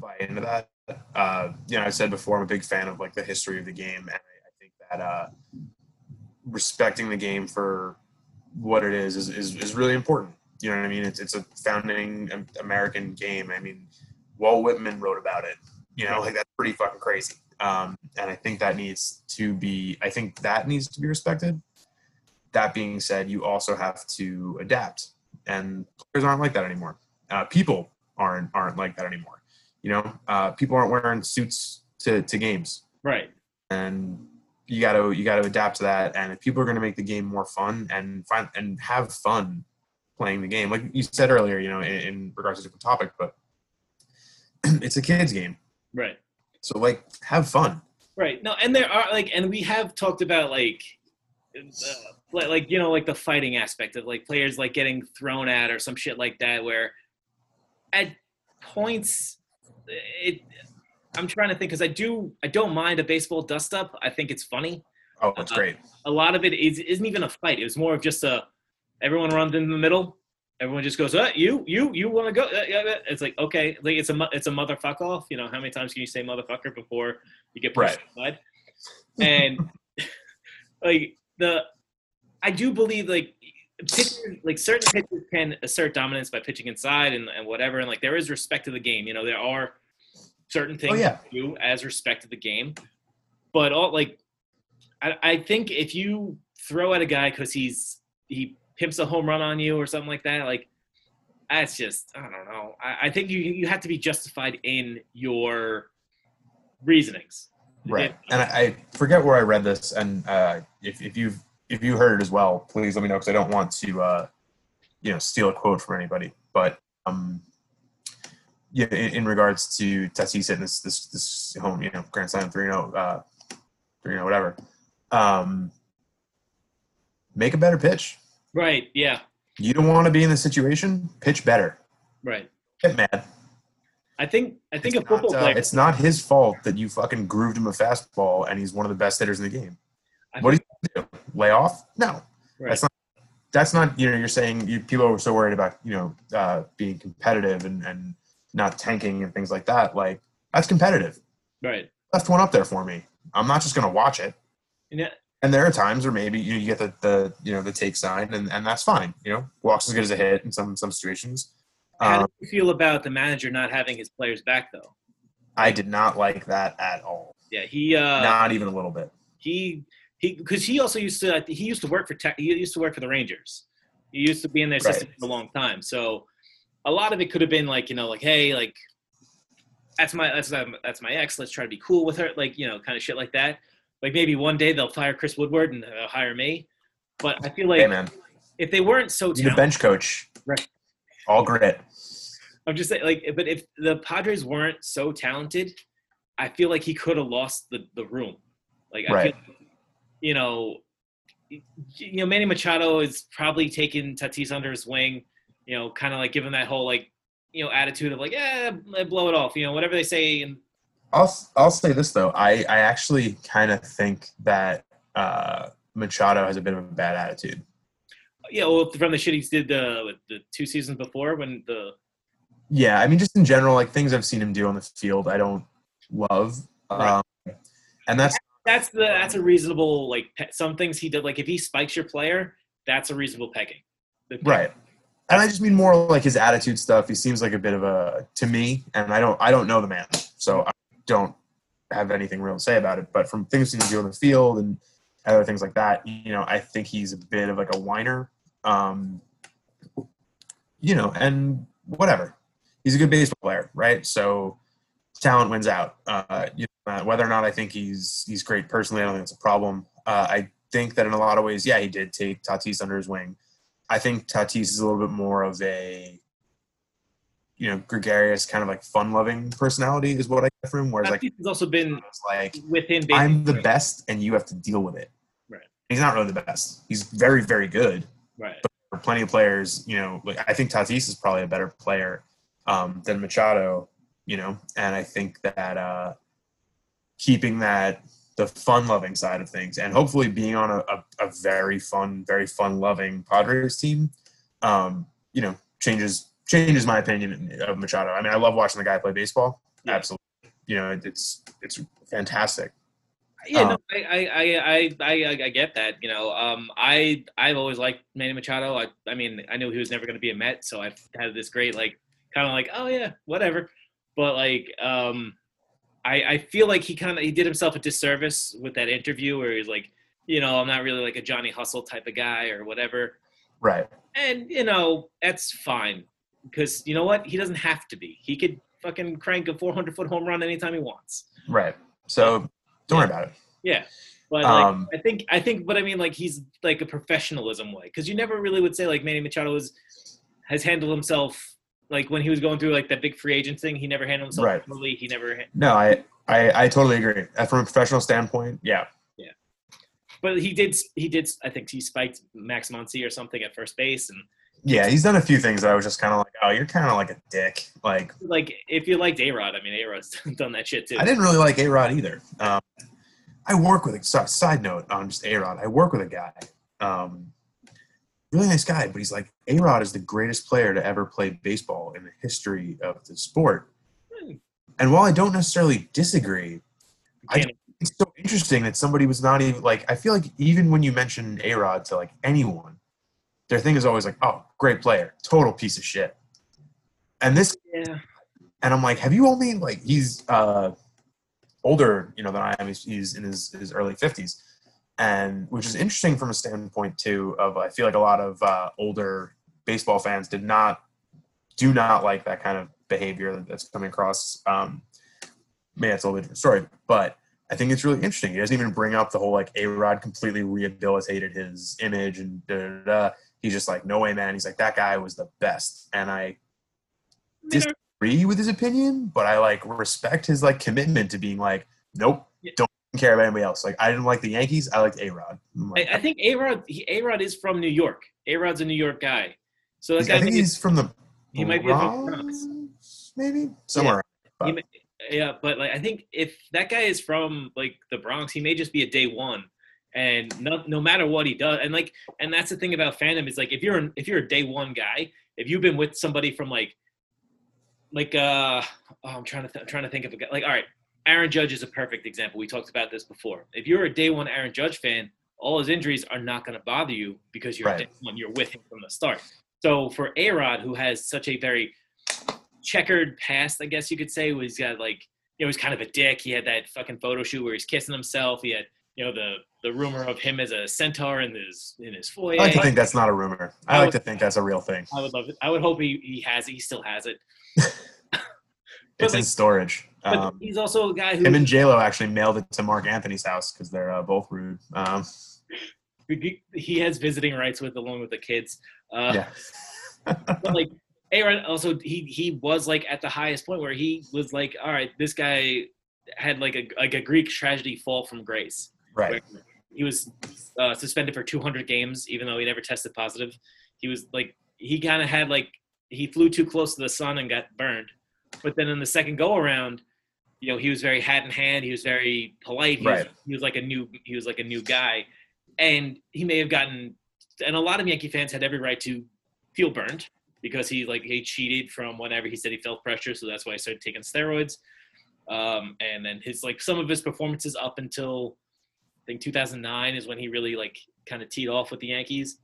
buy into that uh, you know i said before i'm a big fan of like the history of the game and i, I think that uh, respecting the game for what it is is, is, is really important you know what I mean? It's it's a founding American game. I mean, Walt Whitman wrote about it. You know, like that's pretty fucking crazy. Um, and I think that needs to be. I think that needs to be respected. That being said, you also have to adapt, and players aren't like that anymore. Uh, people aren't aren't like that anymore. You know, uh, people aren't wearing suits to, to games Right. and you got to you got to adapt to that and if people are going to make the game more fun and find and have fun playing the game like you said earlier you know in, in regards to a different topic but it's a kids game. Right. So like have fun. Right. No, and there are like, and we have talked about like, uh, like, like you know, like the fighting aspect of like players like getting thrown at or some shit like that, where at points, it. I'm trying to think because I do I don't mind a baseball dust up. I think it's funny. Oh, that's Uh, great. A lot of it is isn't even a fight. It was more of just a everyone runs in the middle. Everyone just goes, uh, you, you, you want to go? Uh. It's like okay, like it's a it's a motherfuck off. You know how many times can you say motherfucker before you get pushed aside? And like the, I do believe like pitchers, like certain pitchers can assert dominance by pitching inside and, and whatever. And like there is respect to the game. You know there are certain things yeah. to do as respect to the game, but all like I, I think if you throw at a guy because he's he pimps a home run on you or something like that, like that's just I don't know. I, I think you you have to be justified in your reasonings. Right. And I, I forget where I read this, and uh, if if you if you heard it as well, please let me know because I don't want to uh, you know steal a quote from anybody. But um, yeah, in, in regards to Tatis hitting this this this home, you know, Grand Slam three zero, uh, three zero, whatever. Um, make a better pitch. Right. Yeah. You don't want to be in the situation. Pitch better. Right. Get mad. I think I think It's a football not, uh, player. it's not his fault that you fucking grooved him a fastball and he's one of the best hitters in the game. I What do you do? Lay off? No, Right. that's not. That's not. You know, you're saying you, people are so worried about you know uh, being competitive and and not tanking and things like that. Like that's competitive. right. Left one up there for me. I'm not just gonna watch it. And yeah, And there are times where maybe you, know, you get the, the you know the take sign and, and that's fine. You know, walks as good as a hit in some some situations. how Um, do you feel about the manager not having his players back though? I did not like that at all. Yeah, he uh, not even a little bit. he he because he also used to he used to work for tech, he used to work for the Rangers. He used to be in their Right. system for a long time. So a lot of it could have been like you know like hey like that's my that's um, that's my ex. Let's try to be cool with her. Like you know kind of shit like that. Like maybe one day they'll fire Chris Woodward and they'll hire me. But I feel like hey man, if they weren't so talented, bench coach. Right. All grit. I'm just saying, like, but if the Padres weren't so talented, I feel like he could have lost the, the room. Like, I Right. feel, you know, you know, Manny Machado is probably taking Tatis under his wing. You know, kind of like giving that whole like, you know, attitude of like, yeah, blow it off. You know, whatever they say. And I'll I'll say this though. I I actually kind of think that uh, Machado has a bit of a bad attitude. Yeah, well, from the shit he did the the two seasons before when the Yeah, I mean, just in general, like things I've seen him do on the field, I don't love. Right. Um, and that's that's the that's a reasonable like pe- some things he did like if he spikes your player, that's a reasonable pegging. The- right. And I just mean more like his attitude stuff. He seems like a bit of a to me, and I don't I don't know the man, so I don't have anything real to say about it. But from things he can do on the field and other things like that, you know, I think he's a bit of like a whiner. Um, you know, and whatever. He's a good baseball player, right? So talent wins out. Uh, you know, uh, whether or not I think he's he's great personally, I don't think it's a problem. Uh, I think that in a lot of ways, yeah, he did take Tatis under his wing. I think Tatis is a little bit more of a, you know, gregarious kind of like fun-loving personality is what I get from him. Whereas like Tatis has also been like within. I'm the best and you have to deal with it. Right. He's not really the best. He's very very good. Right. But for plenty of players, you know, like I think Tatis is probably a better player um, than Machado. You know, and I think that uh, keeping that the fun loving side of things and hopefully being on a, a, a very fun, very fun loving Padres team, um, you know, changes changes my opinion of Machado. I mean, I love watching the guy play baseball. Yeah. Absolutely. You know, it's it's fantastic. Yeah, no, Um, I, I, I, I, I, I get that. You know, um, I, I've always liked Manny Machado. I, I mean, I knew he was never going to be a Met, so I've had this great, like, kind of like, oh yeah, whatever. But like, um, I, I feel like he kind of he did himself a disservice with that interview where he's like, you know, I'm not really like a Johnny Hustle type of guy or whatever. Right. And you know, that's fine because you know what? He doesn't have to be. He could fucking crank a 400 foot home run anytime he wants. Right. So don't worry about it. Yeah, but like, Um, I think I think, but I mean, like he's like a professionalism way because you never really would say like Manny Machado is, has handled himself like when he was going through like that big free agent thing, he never handled himself Right. properly. He never, No, I, I I totally agree. Uh, From a professional standpoint, yeah, Yeah, but he did. He did. I think he spiked Max Muncy or something at first base, and yeah, he's done a few things that I was just kind of like, oh, you're kind of like a dick. Like like if you liked A Rod, I mean A Rod's done that shit too. I didn't really like A Rod either. Um, I work with a side note on just A Rod. I work with a guy, um, really nice guy, but he's like A Rod is the greatest player to ever play baseball in the history of the sport. Hmm. And while I don't necessarily disagree, I it's so interesting that somebody was not even like. I feel like even when you mention A Rod to like anyone, their thing is always like, "Oh, great player, total piece of shit." And this yeah. and I'm like, have you only like he's uh older, you know, than I am. He's, he's in his, his early fifties, and which is interesting from a standpoint too of I feel like a lot of uh, older baseball fans did not do not like that kind of behavior that's coming across. Um, maybe that's a little bit different story, but I think it's really interesting. He doesn't even bring up the whole like A Rod completely rehabilitated his image and da, da, da. he's just like, no way, man. He's like that guy was the best, and I I mean, Dis- agree with his opinion, but I like respect his like commitment to being like, nope, don't care about anybody else. Like I didn't like the Yankees, I liked A Rod. I, I think A Rod. A Rod is from New York. A Rod's a New York guy. So that I guy. think maybe- he's from the he might be from Bronx. Bronx, maybe somewhere. he may- yeah, but like I think if that guy is from like the Bronx, he may just be a day one, and no, no matter what he does, and like, and that's the thing about fandom is like if you're an, if you're a day one guy, if you've been with somebody from like, like uh, oh, I'm trying to th- I'm trying to think of a guy like all right, Aaron Judge is a perfect example. We talked about this before. If you're a day one Aaron Judge fan, all his injuries are not going to bother you because you're Right. day one. You're with him from the start. So for A Rod, who has such a very checkered past, I guess you could say, was got like you know he's kind of a dick. He had that fucking photo shoot where he's kissing himself. He had you know the the rumor of him as a centaur in his in his foyer. I like to think that's not a rumor. I like to think that's a real thing. I would love it. I would hope he, he has it. He still has it. It's like- in storage. But Um, he's also a guy who him and J Lo actually mailed it to Marc Anthony's house because they're uh, both rude. Um, he, he has visiting rights with along with the kids. Uh, yeah, but like Aaron also he he was like at the highest point where he was like, all right, this guy had like a like a Greek tragedy fall from grace. right. He was uh, suspended for 200 games, even though he never tested positive. He was like he kind of had like he flew too close to the sun and got burned. But then in the second go around, you know, he was very hat in hand. He was very polite. He, was, he was like a new he was like a new guy, and he may have gotten. And a lot of Yankee fans had every right to feel burned because he like he cheated from whenever he said he felt pressure, so that's why he started taking steroids. Um, and then his like some of his performances up until I think 2009 is when he really like kind of teed off with the Yankees.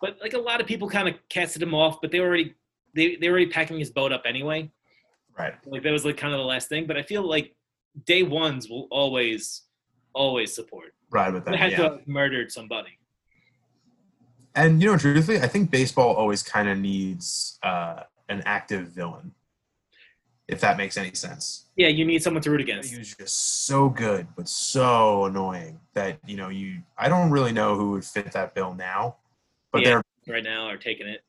But like a lot of people kind of casted him off, but they were already they they were already packing his boat up anyway. Right. Like that was like kind of the last thing. But I feel like day ones will always always support. Right with that. had Yeah. to have murdered somebody. And you know, truthfully, I think baseball always kind of needs uh, an active villain, if that makes any sense. Yeah, you need someone to root against. He was just so good, but so annoying that you know you. I don't really know who would fit that bill now, but Yeah. they're. right now are taking it.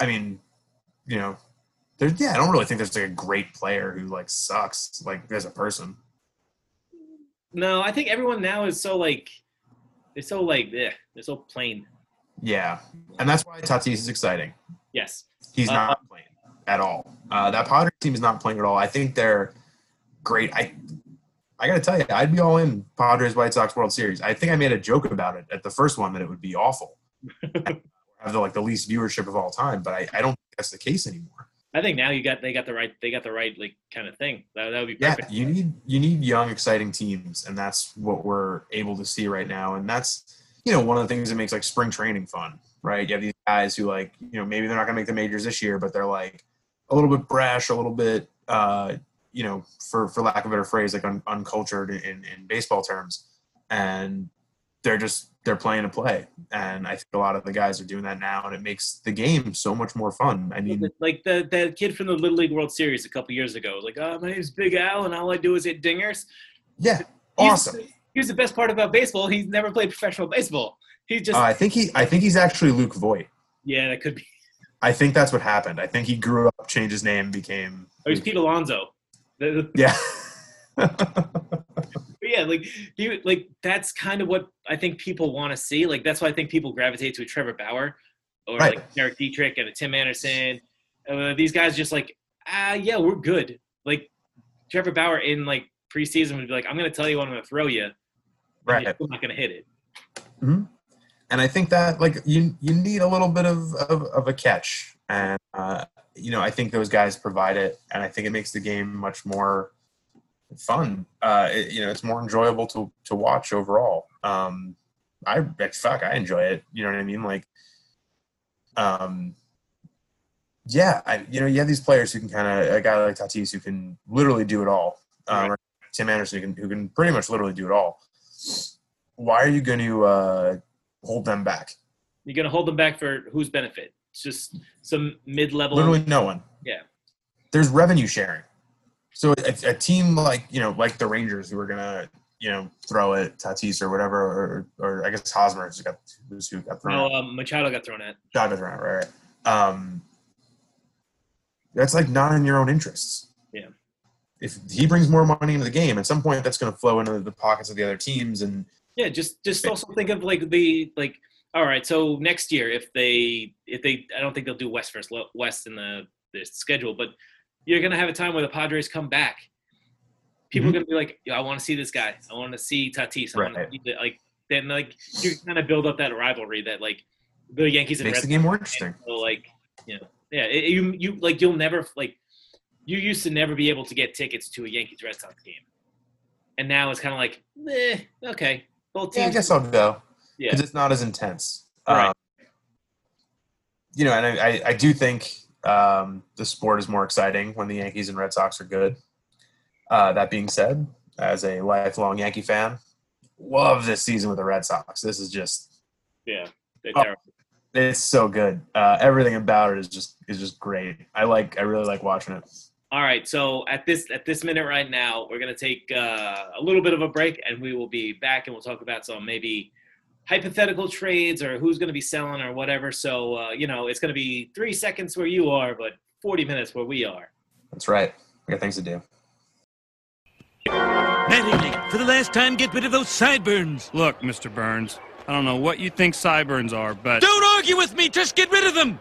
I mean, you know, yeah. I don't really think there's like a great player who like sucks like as a person. No, I think everyone now is so like they're so like eh, they're so plain. Yeah, and that's why Tatis is exciting. Yes. He's Uh, not playing at all. Uh, that Padres team is not playing at all. I think they're great. I I got to tell you, I'd be all in Padres White Sox World Series. I think I made a joke about it at the first one that it would be awful, have the, like the least viewership of all time. But I, I don't think that's the case anymore. I think now you got they got the right they got the right like kind of thing. That, that would be Yeah, perfect. you need you need young, exciting teams, and that's what we're able to see right now. And that's you know one of the things that makes like spring training fun, right? You have these guys who like you know maybe they're not going to make the majors this year, but they're like a little bit brash, a little bit uh, you know for for lack of a better phrase, like un, uncultured in in baseball terms, and they're just they're playing to play. And I think a lot of the guys are doing that now, and it makes the game so much more fun. I mean, like the the kid from the Little League World Series a couple years ago, like, oh, my name's Big Al, and all I do is hit dingers. yeah, He's- awesome. Here's the best part about baseball: he's never played professional baseball. He just Uh, I think he I think he's actually Luke Voit. yeah, that could be. I think that's what happened. I think he grew up, changed his name, became Oh, he's Pete Alonso. Yeah. Yeah, like you like that's kind of what I think people want to see. Like that's why I think people gravitate to a Trevor Bauer or Right. like Derek Dietrich and a Tim Anderson. Uh, these guys just like ah yeah we're good. Like Trevor Bauer in like preseason would be like I'm gonna tell you what I'm gonna throw you. right. I'm not gonna hit it. Hmm. and I think that like you you need a little bit of of, of a catch, and uh, you know I think those guys provide it, and I think it makes the game much more fun. Uh, it, you know, it's more enjoyable to to watch overall. Um, I fuck, I enjoy it. You know what I mean? Like, um, yeah, I you know you have these players who can kind of a guy like Tatis who can literally do it all. Um, or Tim Anderson who can who can pretty much literally do it all. Why are you going to uh, hold them back? You're gonna hold them back for whose benefit? It's just some mid-level. Literally no one. Yeah. There's revenue sharing. So a, a team like you know like the Rangers who are gonna you know throw at Tatis or whatever or, or I guess Hosmer who's got who's who got thrown. No, um, Machado got thrown at. John got thrown out, right? right. Um, that's like not in your own interests. Yeah. If he brings more money into the game, at some point that's going to flow into the pockets of the other teams, and Yeah, just just also think of like the like. All right, so next year if they if they I don't think they'll do West versus West in the the schedule, but you're gonna have a time where the Padres come back. People Mhm. are gonna be like, Yo, I want to see this guy. I want to see Tatis. I want Right. to see the, like then like you kind of build up that rivalry that like the Yankees and makes Red the game more interesting. So like you know yeah it, you you like you'll never like you used to never be able to get tickets to a Yankees Red Sox game, and now it's kind of like eh, okay both Yeah, I guess I'll go. yeah because it's not as intense. Right. Um, you know, and I, I, I do think um, the sport is more exciting when the Yankees and Red Sox are good. Uh, that being said, as a lifelong Yankee fan, love this season with the Red Sox. This is just yeah Oh. it's so good. Uh, everything about it is just is just great. I like I really like watching it. All right, so at this at this minute right now, we're gonna take uh, a little bit of a break, and we will be back, and we'll talk about some maybe hypothetical trades or who's gonna be selling or whatever. So uh, you know, it's gonna be three seconds where you are, but forty minutes where we are. That's right. I got things to do. Mattingly, for the last time, get rid of those sideburns. Look, Mr. Burns, I don't know what you think sideburns are, but Don't argue with me. Just get rid of them.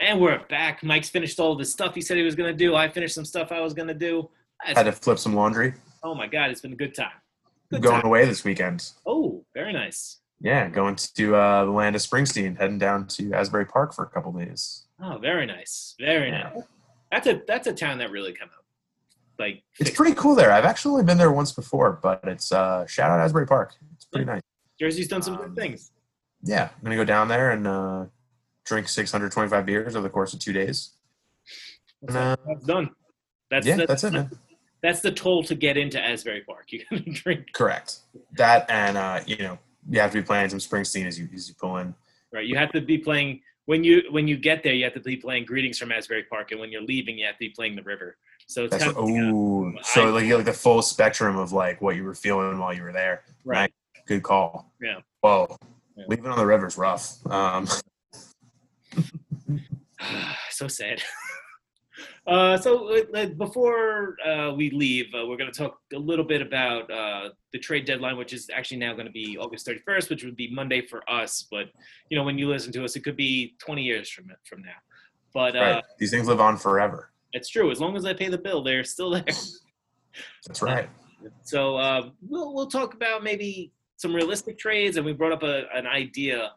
And we're back. Mike's finished all the stuff he said he was gonna do. I finished some stuff I was gonna do. It's- Had to flip some laundry. oh my god, it's been a good time. Good going time. away this weekend. Oh, very nice. Yeah, going to uh, the land of Springsteen, heading down to Asbury Park for a couple days. Oh, very nice. Very Yeah. nice. That's a that's a town that really come out. Like It's pretty cool there. I've actually only been there once before, but it's uh, shout out Asbury Park. It's pretty nice. Jersey's done some Um, good things. Yeah, I'm gonna go down there and uh, drink 625 beers over the course of two days. And, uh, That's done. That's yeah, the, that's it, man. That's the toll to get into Asbury Park. You gotta drink. Correct. That and uh, you know you have to be playing some Springsteen as you as you pull in. Right. You have to be playing when you when you get there. You have to be playing greetings from Asbury Park, and when you're leaving, you have to be playing the river. So it's That's kind what, of ooh. I- So like you like the full spectrum of like what you were feeling while you were there. right. Good call. Yeah. Whoa. Yeah. Leaving on the river's rough. Um, so sad. Uh, so uh, uh, before uh, we leave, uh, we're going to talk a little bit about uh, the trade deadline, which is actually now going to be August 31st, which would be Monday for us. But you know, when you listen to us, it could be 20 years from from now. But uh, right. These things live on forever. it's true. As long as I pay the bill, they're still there. That's right. So uh, we'll we'll talk about maybe some realistic trades, and we brought up a, an idea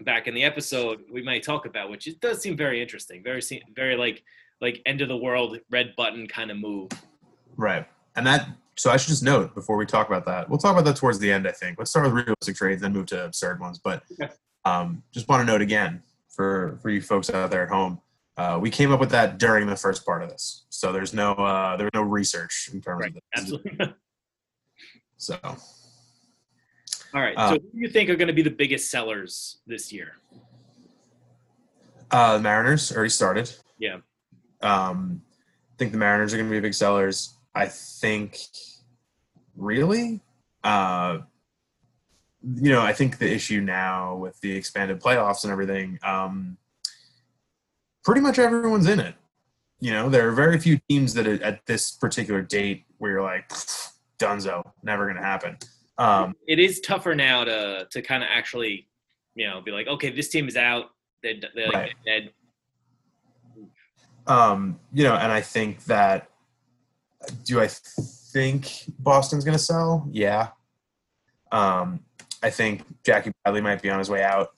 back in the episode we might talk about, which it does seem very interesting, very very like like end of the world red button kind of move. Right. And that, so I should just note before we talk about that, we'll talk about that towards the end, I think. Let's start with realistic trades, then move to absurd ones. But um, just want to note again for, for you folks out there at home, uh, we came up with that during the first part of this. So there's no, uh, there's no research in terms Right. of this. Absolutely. So All right. Uh, so who do you think are going to be the biggest sellers this year? uh, the Mariners already started. Yeah. Um, I think the Mariners are going to be big sellers. I think, really, uh, you know, I think the issue now with the expanded playoffs and everything, um, pretty much everyone's in it. You know, there are very few teams that at this particular date where you're like, Dunzo, never going to happen. Um, It is tougher now to to kind of actually, you know, be like, okay, this team is out. They're, they're Right. dead. um, you know, and I think that. Do I think Boston's going to sell? Yeah. Um, I think Jackie Bradley might be on his way out.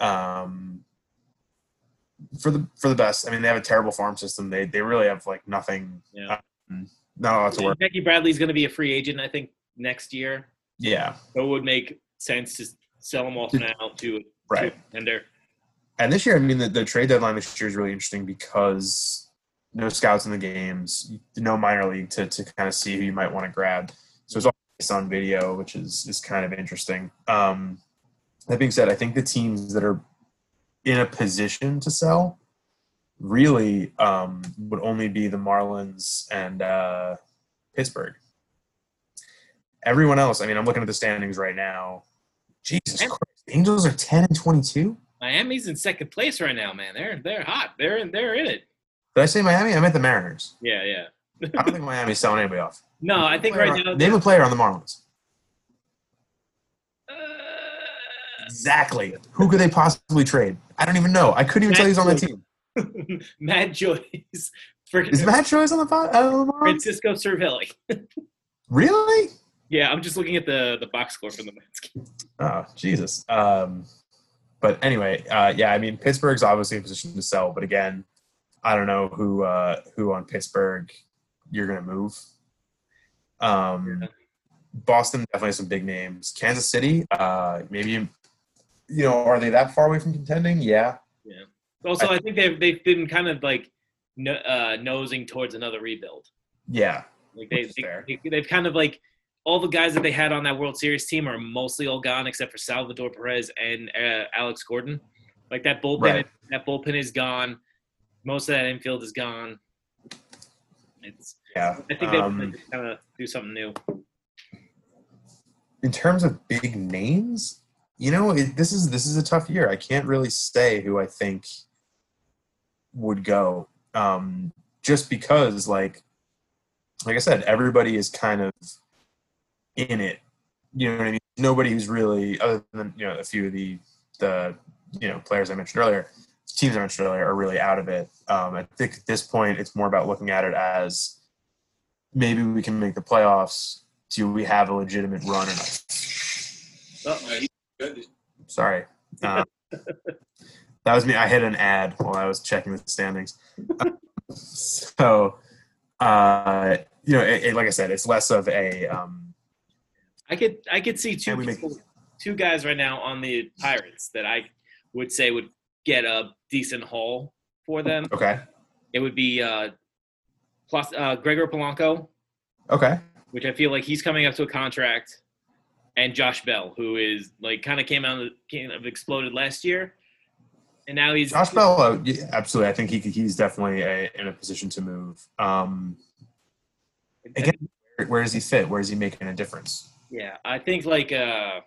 Um, for the for the best. I mean, they have a terrible farm system. They they really have like nothing. Yeah. Um, not a lot to work. Jackie Bradley's going to be a free agent, I think, next year. Yeah. So it would make sense to sell them off now to Right. to a contender. And this year, I mean, the, the trade deadline this year is really interesting because no scouts in the games, no minor league to, to kind of see who you might want to grab. So it's all based on video, which is is kind of interesting. Um, that being said, I think the teams that are in a position to sell really um, would only be the Marlins and uh, Pittsburgh. Everyone else, I mean, I'm looking at the standings right now. Jesus. Christ, the Angels are 10 and 22. Miami's in second place right now, man. They're they're hot. They're in they're in it. Did I say Miami? I meant the Mariners. Yeah, yeah. I don't think Miami's selling anybody off. No, I think right now. Name a player on the Marlins. Uh, Exactly. Who could they possibly trade? I don't even know. I couldn't even tell you who's on the team. Matt Joyce, Is Matt Joyce on the, po- on the Marlins? Francisco Cervelli. Really? Yeah, I'm just looking at the the box score from the Mets. game. Oh, Jesus. Um, but anyway, uh, yeah, I mean, Pittsburgh's obviously in position to sell, but again, I don't know who uh, who on Pittsburgh you're going to move. Um, Boston definitely some big names. Kansas City, uh, maybe you know, are they that far away from contending? Yeah. Yeah. Also, I think they've they've been kind of like no, uh, nosing towards another rebuild. Yeah. Like they, fair. they they've kind of like all the guys that they had on that World Series team are mostly all gone except for Salvador Perez and uh, Alex Gordon. Like that bullpen, Right. that bullpen is gone. Most of that infield is gone. It's Yeah. I think they Um, kind of do something new. in terms of big names, you know, it, this is this is a tough year. I can't really say who I think would go, um, just because, like, like I said, everybody is kind of in it. You know what I mean? Nobody who's really, other than you know a few of the the you know players I mentioned earlier, teams I mentioned earlier, are really out of it. Um, I think at this point, it's more about looking at it as maybe we can make the playoffs. Do we have a legitimate run in us? Sorry. Um, that was me. I hit an ad while I was checking the standings. so, uh, you know, it, it- like I said, it's less of a. Um, I could I could see two make- people, two guys right now on the Pirates that I would say would get a decent haul for them. okay. It would be uh, plus uh, Gregory Polanco, Okay. which I feel like he's coming up to a contract, and Josh Bell, who is like kind of came out of, kind of exploded last year, and now he's Josh Bell, uh, yeah, absolutely. I think he he's definitely a, in a position to move. Um, again, where, where does he fit? Where is he making a difference? Yeah, I think like uh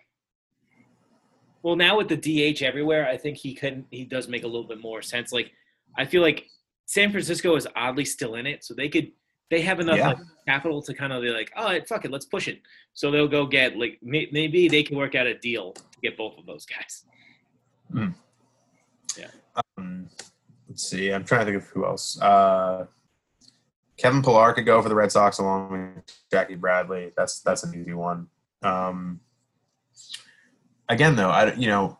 well now with the DH everywhere, I think he could he does make a little bit more sense. Like I feel like San Francisco is oddly still in it, so they could they have enough Yeah. like, capital to kind of be like, oh fuck it, let's push it. So they'll go get like may, maybe they can work out a deal to get both of those guys. Yeah. Um, let's see. I'm trying to think of who else. Uh, Kevin Pillar could go for the Red Sox along with Jackie Bradley. That's that's an easy one. Um, again, though, I you know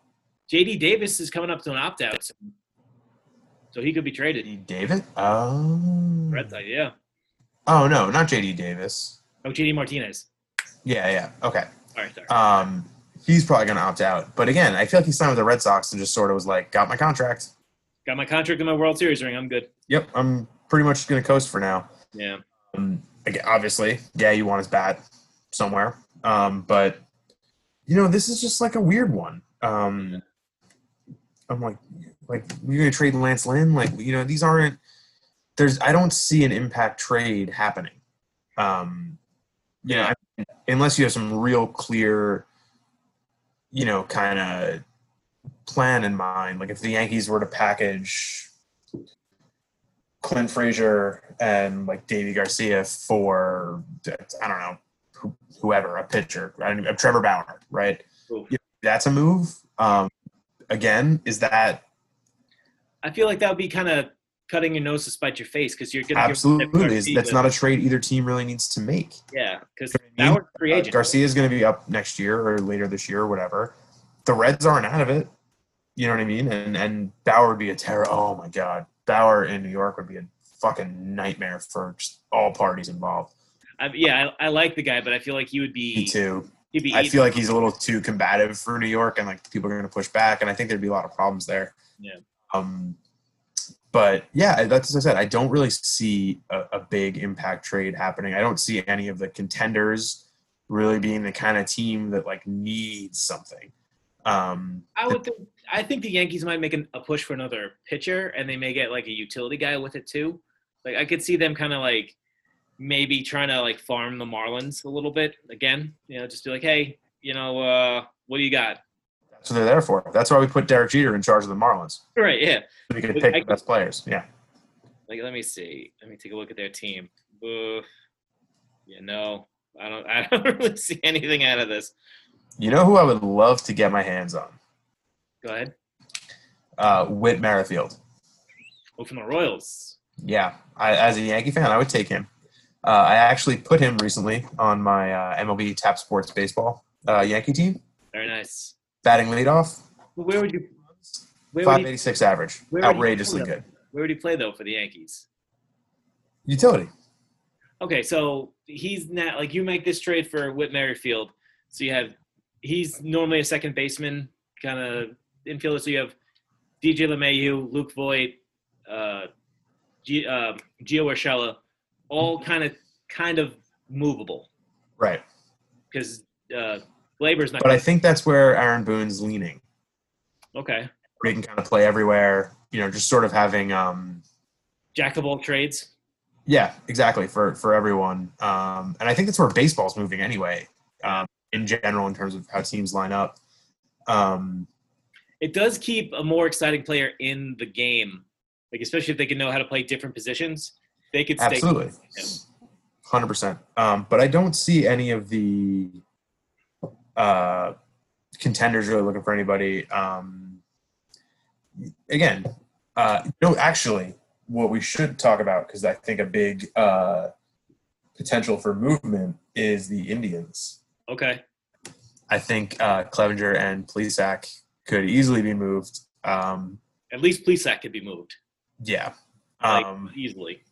JD Davis is coming up to an opt out, so, so he could be traded. David. Oh, Red Sox, yeah. oh no, not JD Davis. Oh, JD Martinez. Yeah, yeah. Okay. All right, sorry. Um, he's probably going to opt out. But again, I feel like he signed with the Red Sox and just sort of was like, got my contract. Got my contract in my World Series ring. I'm good. Yep, I'm pretty much going to coast for now. Yeah. Um, obviously, yeah, you want his bat somewhere. Um, but you know, this is just like a weird one. Um, I'm like, like you're gonna trade Lance Lynn? Like, you know, these aren't. There's, I don't see an impact trade happening. Um, you know, I- unless you have some real clear, you know, kind of plan in mind. Like if the Yankees were to package, Clint Frazier and like Deivi Garcia for I don't know whoever a pitcher, I don't, Trevor Bauer, right? Oof. That's a move. Um, again, is that I feel like that would be kind of cutting your nose to spite your face because you're going to absolutely that's not a trade either team really needs to make. yeah because I mean, Bauer's a free Uh. Garcia is going to be up next year or later this year or whatever. The Reds aren't out of it. You know what I mean? And and Bauer would be a terror. Oh my God, Bauer in New York would be a fucking nightmare for just all parties involved. I, yeah, I, I like the guy, but I feel like he would be. Me too. He'd be. I feel like he's a little too combative for New York, and like people are going to push back, and I think there'd be a lot of problems there. Yeah. Um, but yeah, that's as I said. I don't really see a, a big impact trade happening. I don't see any of the contenders really being the kind of team that like needs something. Um, I would. Think, I think the Yankees might make an, a push for another pitcher, and they may get like a utility guy with it too. Like I could see them kind of like maybe trying to like farm the Marlins a little bit again. You know, just be like, hey, you know, uh, what do you got? that's what they're there for. That's why we put Derek Jeter in charge of the Marlins. Right. Yeah. So we could pick I- the best players. Yeah. Like, let me see. Let me take a look at their team. Oof. Yeah. No, I don't. I don't really see anything out of this. You know who I would love to get my hands on? Go ahead. Uh, Whit Merrifield. Oh, from the Royals. Yeah, I, as a Yankee fan, I would take him. Uh, I actually put him recently on my uh, MLB Tap Sports Baseball uh, Yankee team, Very nice. batting leadoff, Well, where would you? Where would, five he, average, outrageously good. where would he play though for the Yankees? Utility. Okay, so he's not like you make this trade for Whit Merrifield. So you have he's normally a second baseman kind of infielder. So you have DJ LeMahieu, Luke Voit, uh, G, uh, Gio Urshela, all kind of kind of movable Right, because uh, Gleyber's not. but I think that's where Aaron Boone's leaning. okay, Where he can kind of play everywhere. You know, just sort of having. Um, jack of all trades. yeah, exactly for for everyone. Um, and I think that's where baseball's moving anyway. Um, in general, in terms of how teams line up. Um, It does keep a more exciting player in the game, like especially if they can know how to play different positions. They could stay. Absolutely, hundred percent. Um, but I don't see any of the uh, contenders really looking for anybody. Um, again, uh, no, actually, what we should talk about because I think a big uh, potential for movement is the Indians. Okay. I think uh, Clevinger and Plesac could easily be moved. Um, At least Plesac could be moved yeah. like, Um, easily.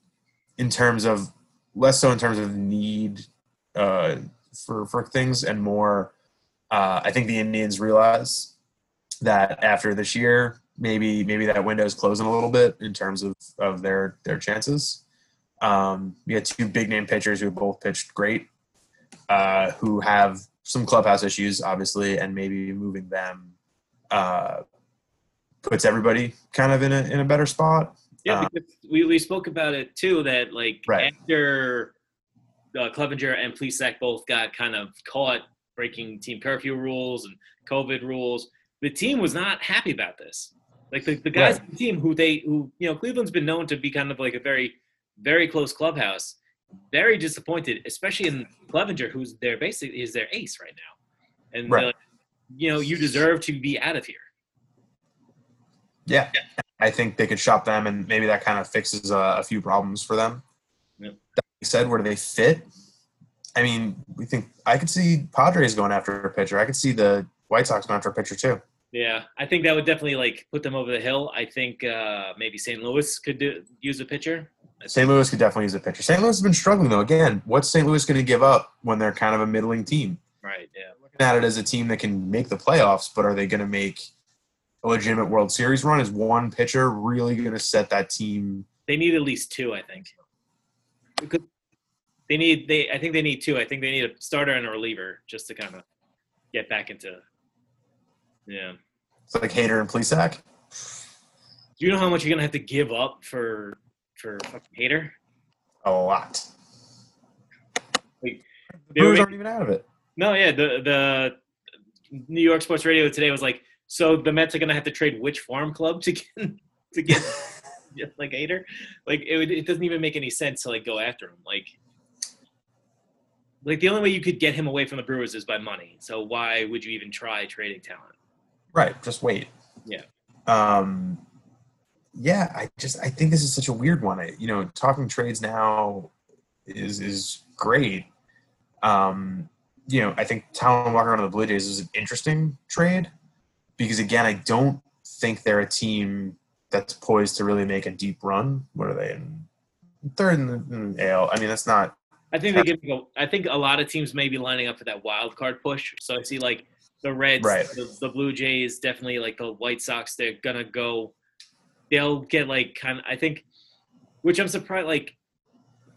in terms of less so in terms of need uh, for for things and more. Uh, I think the Indians realize that after this year, maybe maybe that window is closing a little bit in terms of of their their chances. Um, we had two big name pitchers who both pitched great, uh, who have some clubhouse issues, obviously, and maybe moving them uh, puts everybody kind of in a in a better spot. Yeah, uh, because we, we spoke about it too. That like Right. after uh, Clevinger and Plesac both got kind of caught breaking team curfew rules and COVID rules, the team was not happy about this. Like the, the guys Right. on the team who they who you know Cleveland's been known to be kind of like a very very close clubhouse. Very disappointed, especially in Clevinger, who's their basically is their ace right now, and Right. uh, you know you deserve to be out of here. Yeah. I think they could shop them, and maybe that kind of fixes a, a few problems for them. Yep. That being said, where do they fit? I mean, we think I could see Padres going after a pitcher. I could see the White Sox going after a pitcher too. Yeah, I think that would definitely like put them over the hill. I think uh, maybe St. Louis could do, use a pitcher. St. Louis could definitely use a pitcher. St. Louis has been struggling though. Again, what's St. Louis going to give up when they're kind of a middling team? Right. Yeah. Looking at it as a team that can make the playoffs, but are they going to make a legitimate World Series run? Is one pitcher really going to set that team? They need at least two. I think. Because they need they. I think they need two. I think they need a starter and a reliever just to kind of get back into. Yeah. It's like Hader and Plesac. Do you know how much you're gonna have to give up for for fucking Hader? A lot. Like, The they were Brewers aren't even out of it. No, yeah, the the New York Sports Radio today was like, so the Mets are gonna have to trade which farm club to get to get like Hader. Like it, would, it doesn't even make any sense to like go after him. Like, like the only way you could get him away from the Brewers is by money. So why would you even try trading talent? Right. Just wait. Yeah. Um, yeah, I just I think this is such a weird one. I, you know, talking trades now is is great. Um, you know, I think Taijuan Walker on the Blue Jays is an interesting trade because again, I don't think they're a team that's poised to really make a deep run. What are they in third in the, in the AL? I mean, that's not. I think they give. I think a lot of teams may be lining up for that wild card push. So I see like the Reds, Right. the, the Blue Jays, definitely like the White Sox. They're gonna go. They'll get like kind of. I think, which I'm surprised. Like,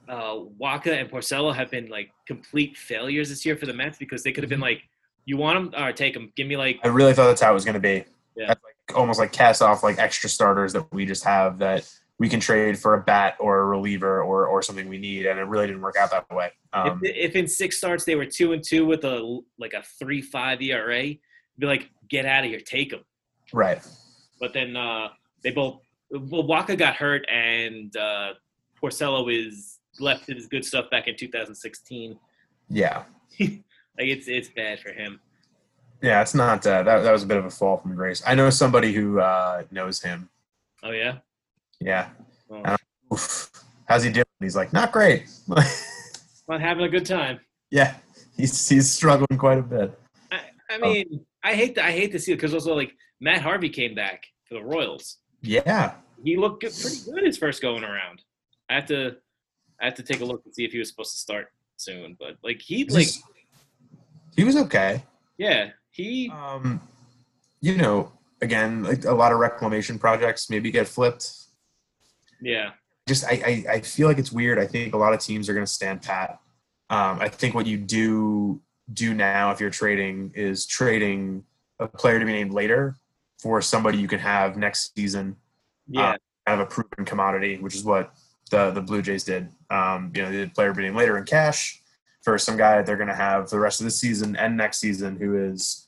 uh, Wacha and Porcello have been like complete failures this year for the Mets because they could have been like, you want them? or take them. Give me like I really thought that's how it was going to be. Yeah. That's like almost like cast off like extra starters that we just have that we can trade for a bat or a reliever or or something we need, and it really didn't work out that way. Um, if, if in six starts they were two and two with a like a three five ERA, be like, get out of here, take them. right. But then uh, they both well, Wacha got hurt and uh, Porcello is left his good stuff back in 2016. Yeah. Like it's it's bad for him. Yeah, it's not uh, that. That was a bit of a fall from grace. I know somebody who uh, knows him. Oh yeah. Yeah. Oof. How's he doing? He's like, not great. not having a good time. yeah, he's he's struggling quite a bit. I, I mean, I hate to, I hate to see it because also like Matt Harvey came back for the Royals. Yeah, He looked good, pretty good his first going around. I have to I have to take a look and see if he was supposed to start soon. But like he like Just- he was okay. yeah he Um, you know, again, like a lot of reclamation projects maybe get flipped. yeah Just I, I, I feel like it's weird. I think a lot of teams are going to stand pat. Um, I think what you do do now if you're trading is trading a player to be named later for somebody you can have next season yeah kind of a proven commodity, which is what the the Blue Jays did. Um, you know, they did player bidding later in cash for some guy they're going to have the rest of the season and next season who is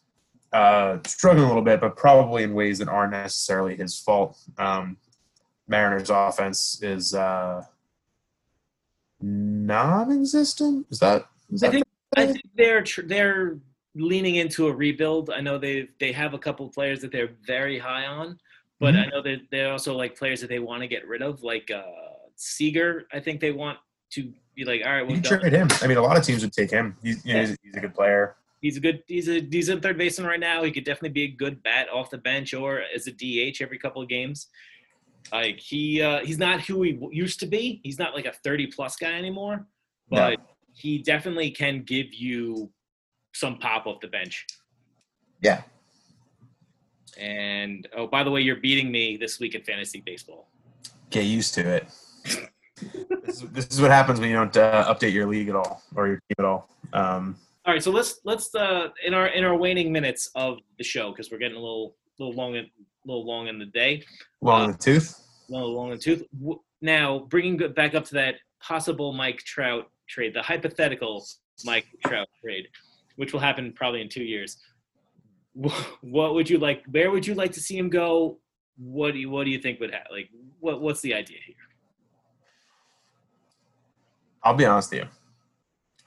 uh, struggling a little bit, but probably in ways that aren't necessarily his fault. Um, Mariners' offense is uh, non-existent. Is that? Is I that think I think they're tr- they're leaning into a rebuild. I know they they have a couple players that they're very high on, but Mhm. I know that they're also like players that they want to get rid of, like uh Seager. I think they want to be like, all right, can trade him. I mean, a lot of teams would take him. He's, you know, he's, he's a good player. He's a good. He's a he's a third baseman right now. He could definitely be a good bat off the bench or as a DH every couple of games. Like he uh, he's not who he used to be. He's not like a thirty plus guy anymore, No. but he definitely can give you some pop off the bench. Yeah. And oh, by the way, you're beating me this week in fantasy baseball. Get used to it. This, is, this is what happens when you don't uh, update your league at all or your team at all. Um, All right, so let's let's uh, in our in our waning minutes of the show because we're getting a little little long in, little long in the day. long in the tooth. No, long in the tooth. Now, bringing back up to that possible Mike Trout trade, the hypothetical Mike Trout trade, which will happen probably in two years. What would you like? Where would you like to see him go? What do you What do you think would happen? Like, what What's the idea here? I'll be honest with you.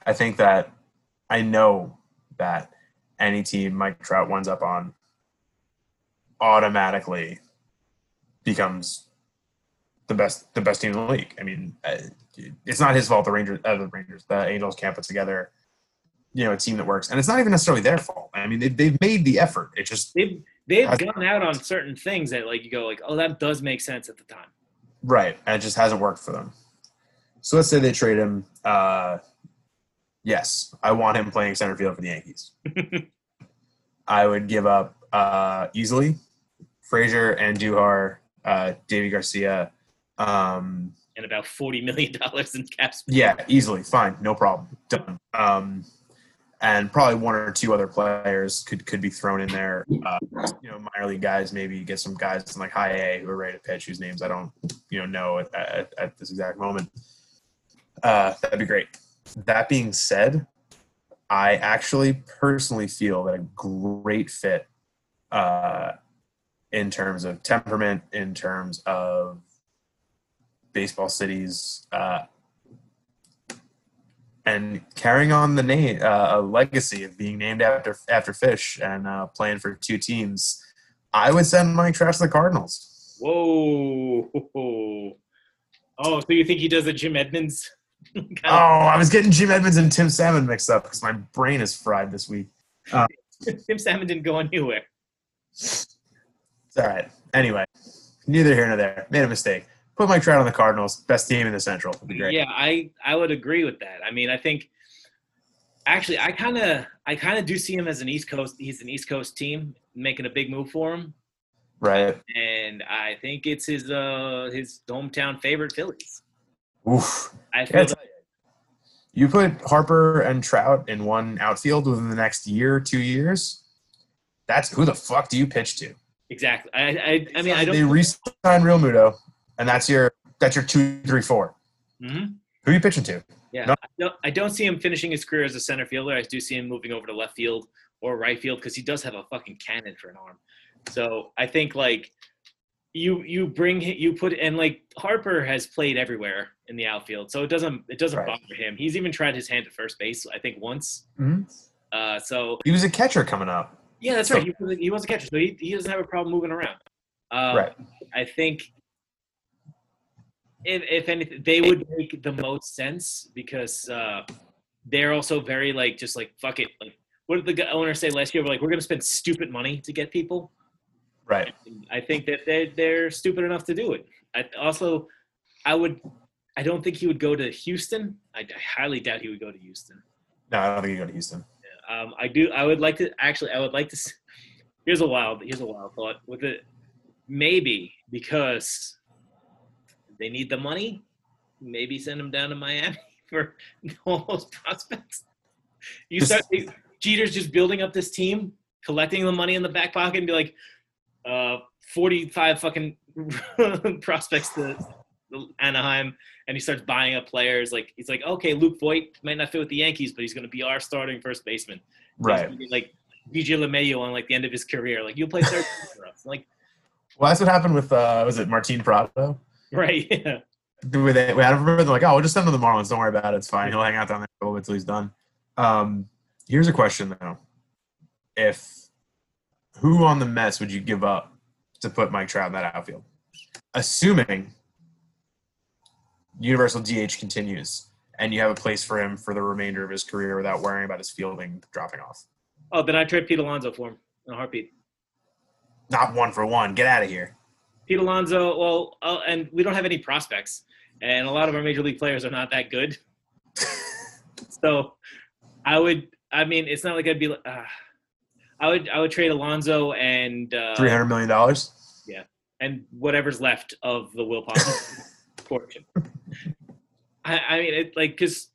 I think that I know that any team Mike Trout winds up on automatically becomes the best the best team in the league. I mean, uh, it's not his fault. The Rangers, uh, the Rangers, the Angels can't put together, you know, a team that works, and it's not even necessarily their fault. I mean, they, they've made the effort. It just They've They've gone out on certain things that like you go like, oh, that does make sense at the time. Right, and it just hasn't worked for them. So let's say they trade him. Uh, yes, I want him playing center field for the Yankees. I would give up uh, easily Frazier and Duhar, uh, Deivi Garcia. Um, And about forty million dollars in cap space. yeah, easily, fine, no problem, done. Um, and probably one or two other players could could be thrown in there. Uh, you know, minor league guys, maybe get some guys in like high A who are ready to pitch, whose names I don't, you know, know at, at, at this exact moment. Uh, that'd be great. That being said, I actually personally feel that a great fit uh, in terms of temperament, in terms of baseball cities uh, and carrying on the name uh, a legacy of being named after after fish and uh, playing for two teams. I would send Mike Trout to the Cardinals. Whoa. Oh, so you think he does a Jim Edmonds? Oh, I was getting Jim Edmonds and Tim Salmon mixed up because my brain is fried this week. Tim Salmon didn't go anywhere. It's all right. Anyway, neither here nor there. Made a mistake. Put Mike Trout on the Cardinals. Best team in the Central. Be great. Yeah, I I would agree with that. I mean, I think actually I kind of I kind of do see him as an East Coast. He's an East Coast team making a big move for him, Right. and I think it's his uh his hometown favorite Phillies. Oof. I Yeah, feel it's- You put Harper and Trout in one outfield within the next year, two years. That's who the fuck do you pitch to? exactly. I I, I mean I don't. They re-sign Realmuto, and that's your that's your two, three, four. Mhm. Who are you pitching to? Yeah, No. I, don't, I don't see him finishing his career as a center fielder. I do see him moving over to left field or right field because he does have a fucking cannon for an arm. So I think like you you bring you put and like Harper has played everywhere in the outfield, so it doesn't it doesn't Right. bother him. He's even tried his hand at first base, I think once. Mhm. Uh, so He was a catcher coming up. yeah, that's right. He was, he was a catcher, so he, he doesn't have a problem moving around. Uh, Right. I think if, if anything, they would make the most sense because uh, they're also very like just like fuck it. Like, what did the owner say last year? We're like, we're gonna spend stupid money to get people. Right. I think that they're they're stupid enough to do it. I also, I would, I don't think he would go to Houston. I, I highly doubt he would go to Houston. No, I don't think he'd go to Houston. Um, I do. I would like to actually. I would like to. Here's a wild. Here's a wild thought. With it, maybe because they need the money. Maybe send him down to Miami for all those prospects. You start. Jeter's just building up this team, collecting the money in the back pocket, and be like, uh, forty-five fucking prospects to Anaheim, and he starts buying up players. Like he's like, okay, Luke Voit might not fit with the Yankees, but he's going to be our starting first baseman. Right. like DJ LeMahieu on like the end of his career. Like you'll play third for us. Like Well, that's what happened with uh, was it Martin Prado? right, yeah. They, we had him they're like, oh, we'll just send him to the Marlins. Don't worry about it. It's fine. He'll hang out down there a little bit till he's done. Um, here's a question though: If who on the Mets would you give up to put Mike Trout in that outfield? Assuming Universal DH continues and you have a place for him for the remainder of his career without worrying about his fielding dropping off. Oh, then I trade Pete Alonso for him in a heartbeat. Not one for one. Get out of here. Pete Alonso. Well, uh, and we don't have any prospects, and a lot of our major league players are not that good. so, I would. I mean, it's not like I'd be. like, Uh, I would. I would trade Alonso and uh, Three hundred million dollars. Yeah, and whatever's left of the Will Possible fortune. I, I mean, it like because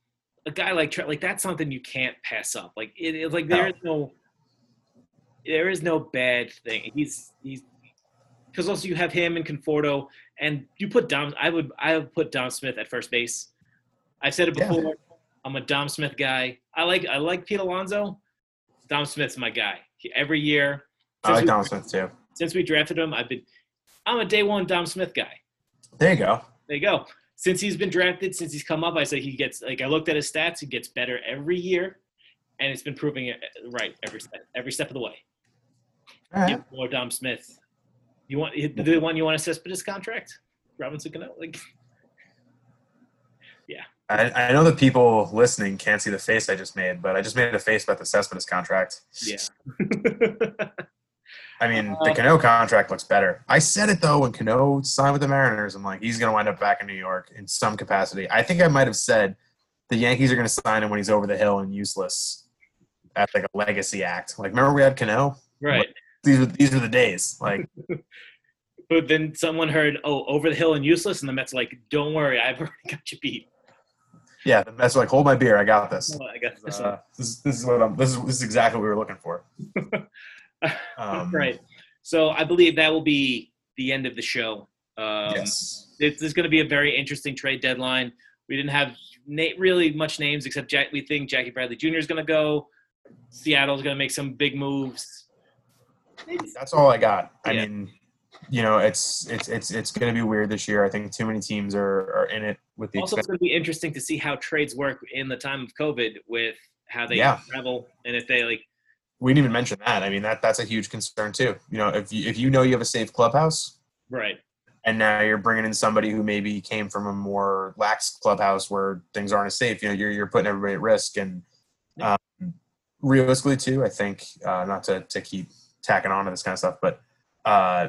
a guy like like that's something you can't pass up. Like it, it's like there is no, there is no bad thing. He's he's because also you have him and Conforto, and you put Dom. I would I would put Dom Smith at first base. I've said it Yeah. before. I'm a Dom Smith guy. I like I like Pete Alonso. Dom Smith's my guy. Every year I like we- Donald Smith too. since we drafted him, I've been I'm a day one Dom Smith guy. There you go. There you go. Since he's been drafted, since he's come up, I say he gets like I looked at his stats, he gets better every year, and it's been proving it uh, right every step every step of the way. All right. More Dom Smith. You want the one you want to Cespedes contract? Robinson Cano? Like I, I know that people listening can't see the face I just made, but I just made a face about the Cespedes contract. yeah. I mean, the uh, Cano contract looks better. I said it though when Cano signed with the Mariners. I'm like, he's going to wind up back in New York in some capacity. I think I might have said the Yankees are going to sign him when he's over the hill and useless at like a legacy act. Like, remember we had Cano? right. These are these are the days. Like, But then someone heard, oh, over the hill and useless, and the Mets like, don't worry, I've already got you beat. Yeah, the Mets like, hold my beer, I got this. Oh, I got this. Uh, this, is- this is what I'm. This is this is exactly what we were looking for. Um, right. So I believe that will be the end of the show. Um, yes. This is going to be a very interesting trade deadline. We didn't have na- really much names except Jack. We think Jackie Bradley Jr. is going to go. Seattle's going to make some big moves. That's all I got. I mean, you know, it's it's it's it's going to be weird this year. I think too many teams are are in it with the Also, it's going to be interesting to see how trades work in the time of COVID with how they Yeah. travel and if they like. We didn't even mention that. I mean, that that's a huge concern too. You know, if you if you know you have a safe clubhouse, Right. and now you're bringing in somebody who maybe came from a more lax clubhouse where things aren't as safe. You know, you're you're putting everybody at risk, and um, realistically too, I think uh, not to to keep tacking on to this kind of stuff, but uh,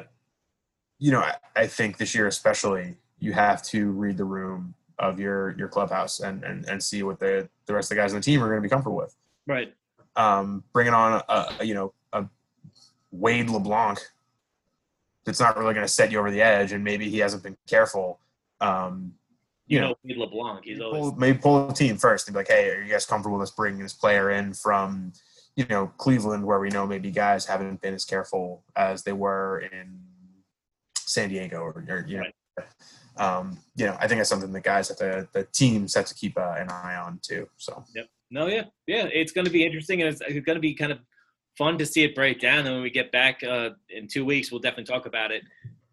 you know, I, I think this year especially, you have to read the room of your your clubhouse and and and see what the the rest of the guys on the team are going to be comfortable with. Right. Um, bringing on a, a you know a Wade LeBlanc that's not really going to set you over the edge, and maybe he hasn't been careful. Um, You you know, Wade LeBlanc. He's always pull, maybe pull the team first and be like, "Hey, are you guys comfortable with us bringing this player in from, you know, Cleveland, where we know maybe guys haven't been as careful as they were in San Diego, or, or you know." Um, you know, I think that's something the guys at the the teams have to keep uh, an eye on too. So Yep. No, yeah, yeah. It's going to be interesting, and it's, it's going to be kind of fun to see it break down. And when we get back uh, in two weeks, we'll definitely talk about it,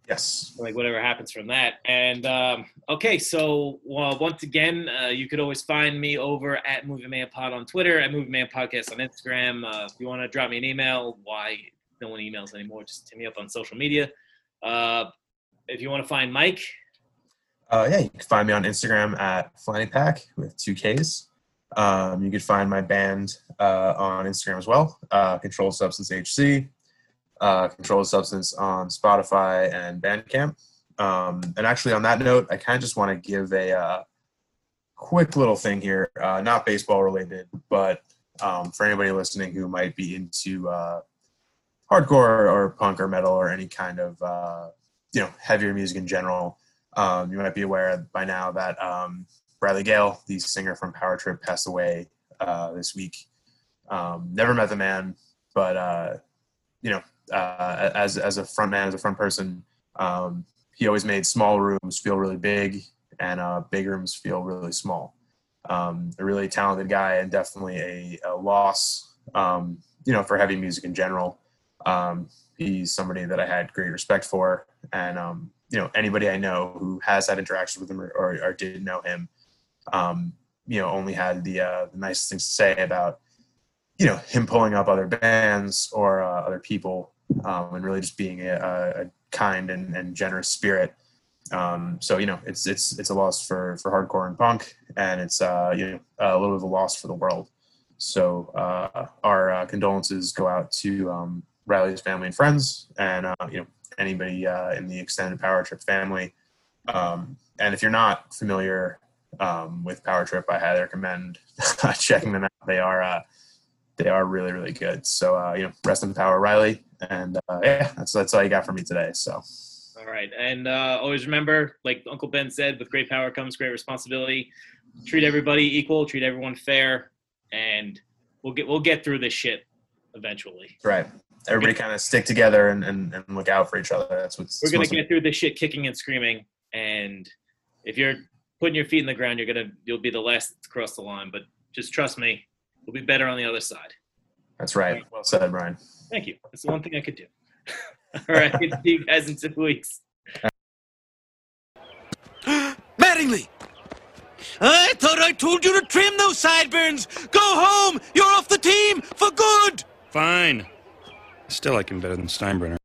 yes, like whatever happens from that. And um, okay, so well, once again, uh, you could always find me over at Movie Mayhem Pod on Twitter, at Movie Mayhem Podcast on Instagram. Uh, if you want to drop me an email, why no one emails anymore? Just hit me up on social media. Uh, if you want to find Mike, Uh, yeah, you can find me on Instagram at Flanny Pack with two Ks. Um, you can find my band uh, on Instagram as well, uh, Controlled Substance HC, uh, Controlled Substance on Spotify and Bandcamp. Um, and actually, on that note, I kind of just want to give a uh, quick little thing here, uh, not baseball related, but um, for anybody listening who might be into uh, hardcore or punk or metal or any kind of uh, you know heavier music in general. Um, you might be aware by now that um, Riley Gale, the singer from Power Trip, passed away uh, this week. Um, never met the man, but uh, you know, uh, as as a front man, as a front person, um, he always made small rooms feel really big and uh, big rooms feel really small. Um, a really talented guy and definitely a, a loss, um, you know, for heavy music in general. Um, he's somebody that I had great respect for, and um, you know anybody I know who has had interaction with him or, or, or did know him, um, you know, only had the, uh, the nicest things to say about you know him pulling up other bands or uh, other people, um, and really just being a, a, a kind and, and generous spirit. Um, so you know, it's it's it's a loss for for hardcore and punk, and it's uh, you know a little bit of a loss for the world. So uh, our uh, condolences go out to um, Riley's family and friends, and uh, you know anybody uh, in the extended Power Trip family. Um, and if you're not familiar um, with Power Trip, I highly recommend checking them out. They are uh, they are really really good. So uh, you know, rest in power, Riley. And uh, yeah, that's that's all you got for me today. So All right. And uh, always remember, like Uncle Ben said, with great power comes great responsibility. Treat everybody equal, treat everyone fair, and we'll get we'll get through this shit eventually. right, everybody kind of stick together and, and, and look out for each other. That's what's We're gonna most get through this shit kicking and screaming. And if you're putting your feet in the ground, you're gonna you'll be the last to cross the line. But just trust me, we'll be better on the other side. That's right. Well said, Brian. Thank you. That's the one thing I could do. All right. See you guys in two weeks. Mattingly! I thought I told you to trim those sideburns! Go home! You're off the team for good! Fine. Still like him better than Steinbrenner.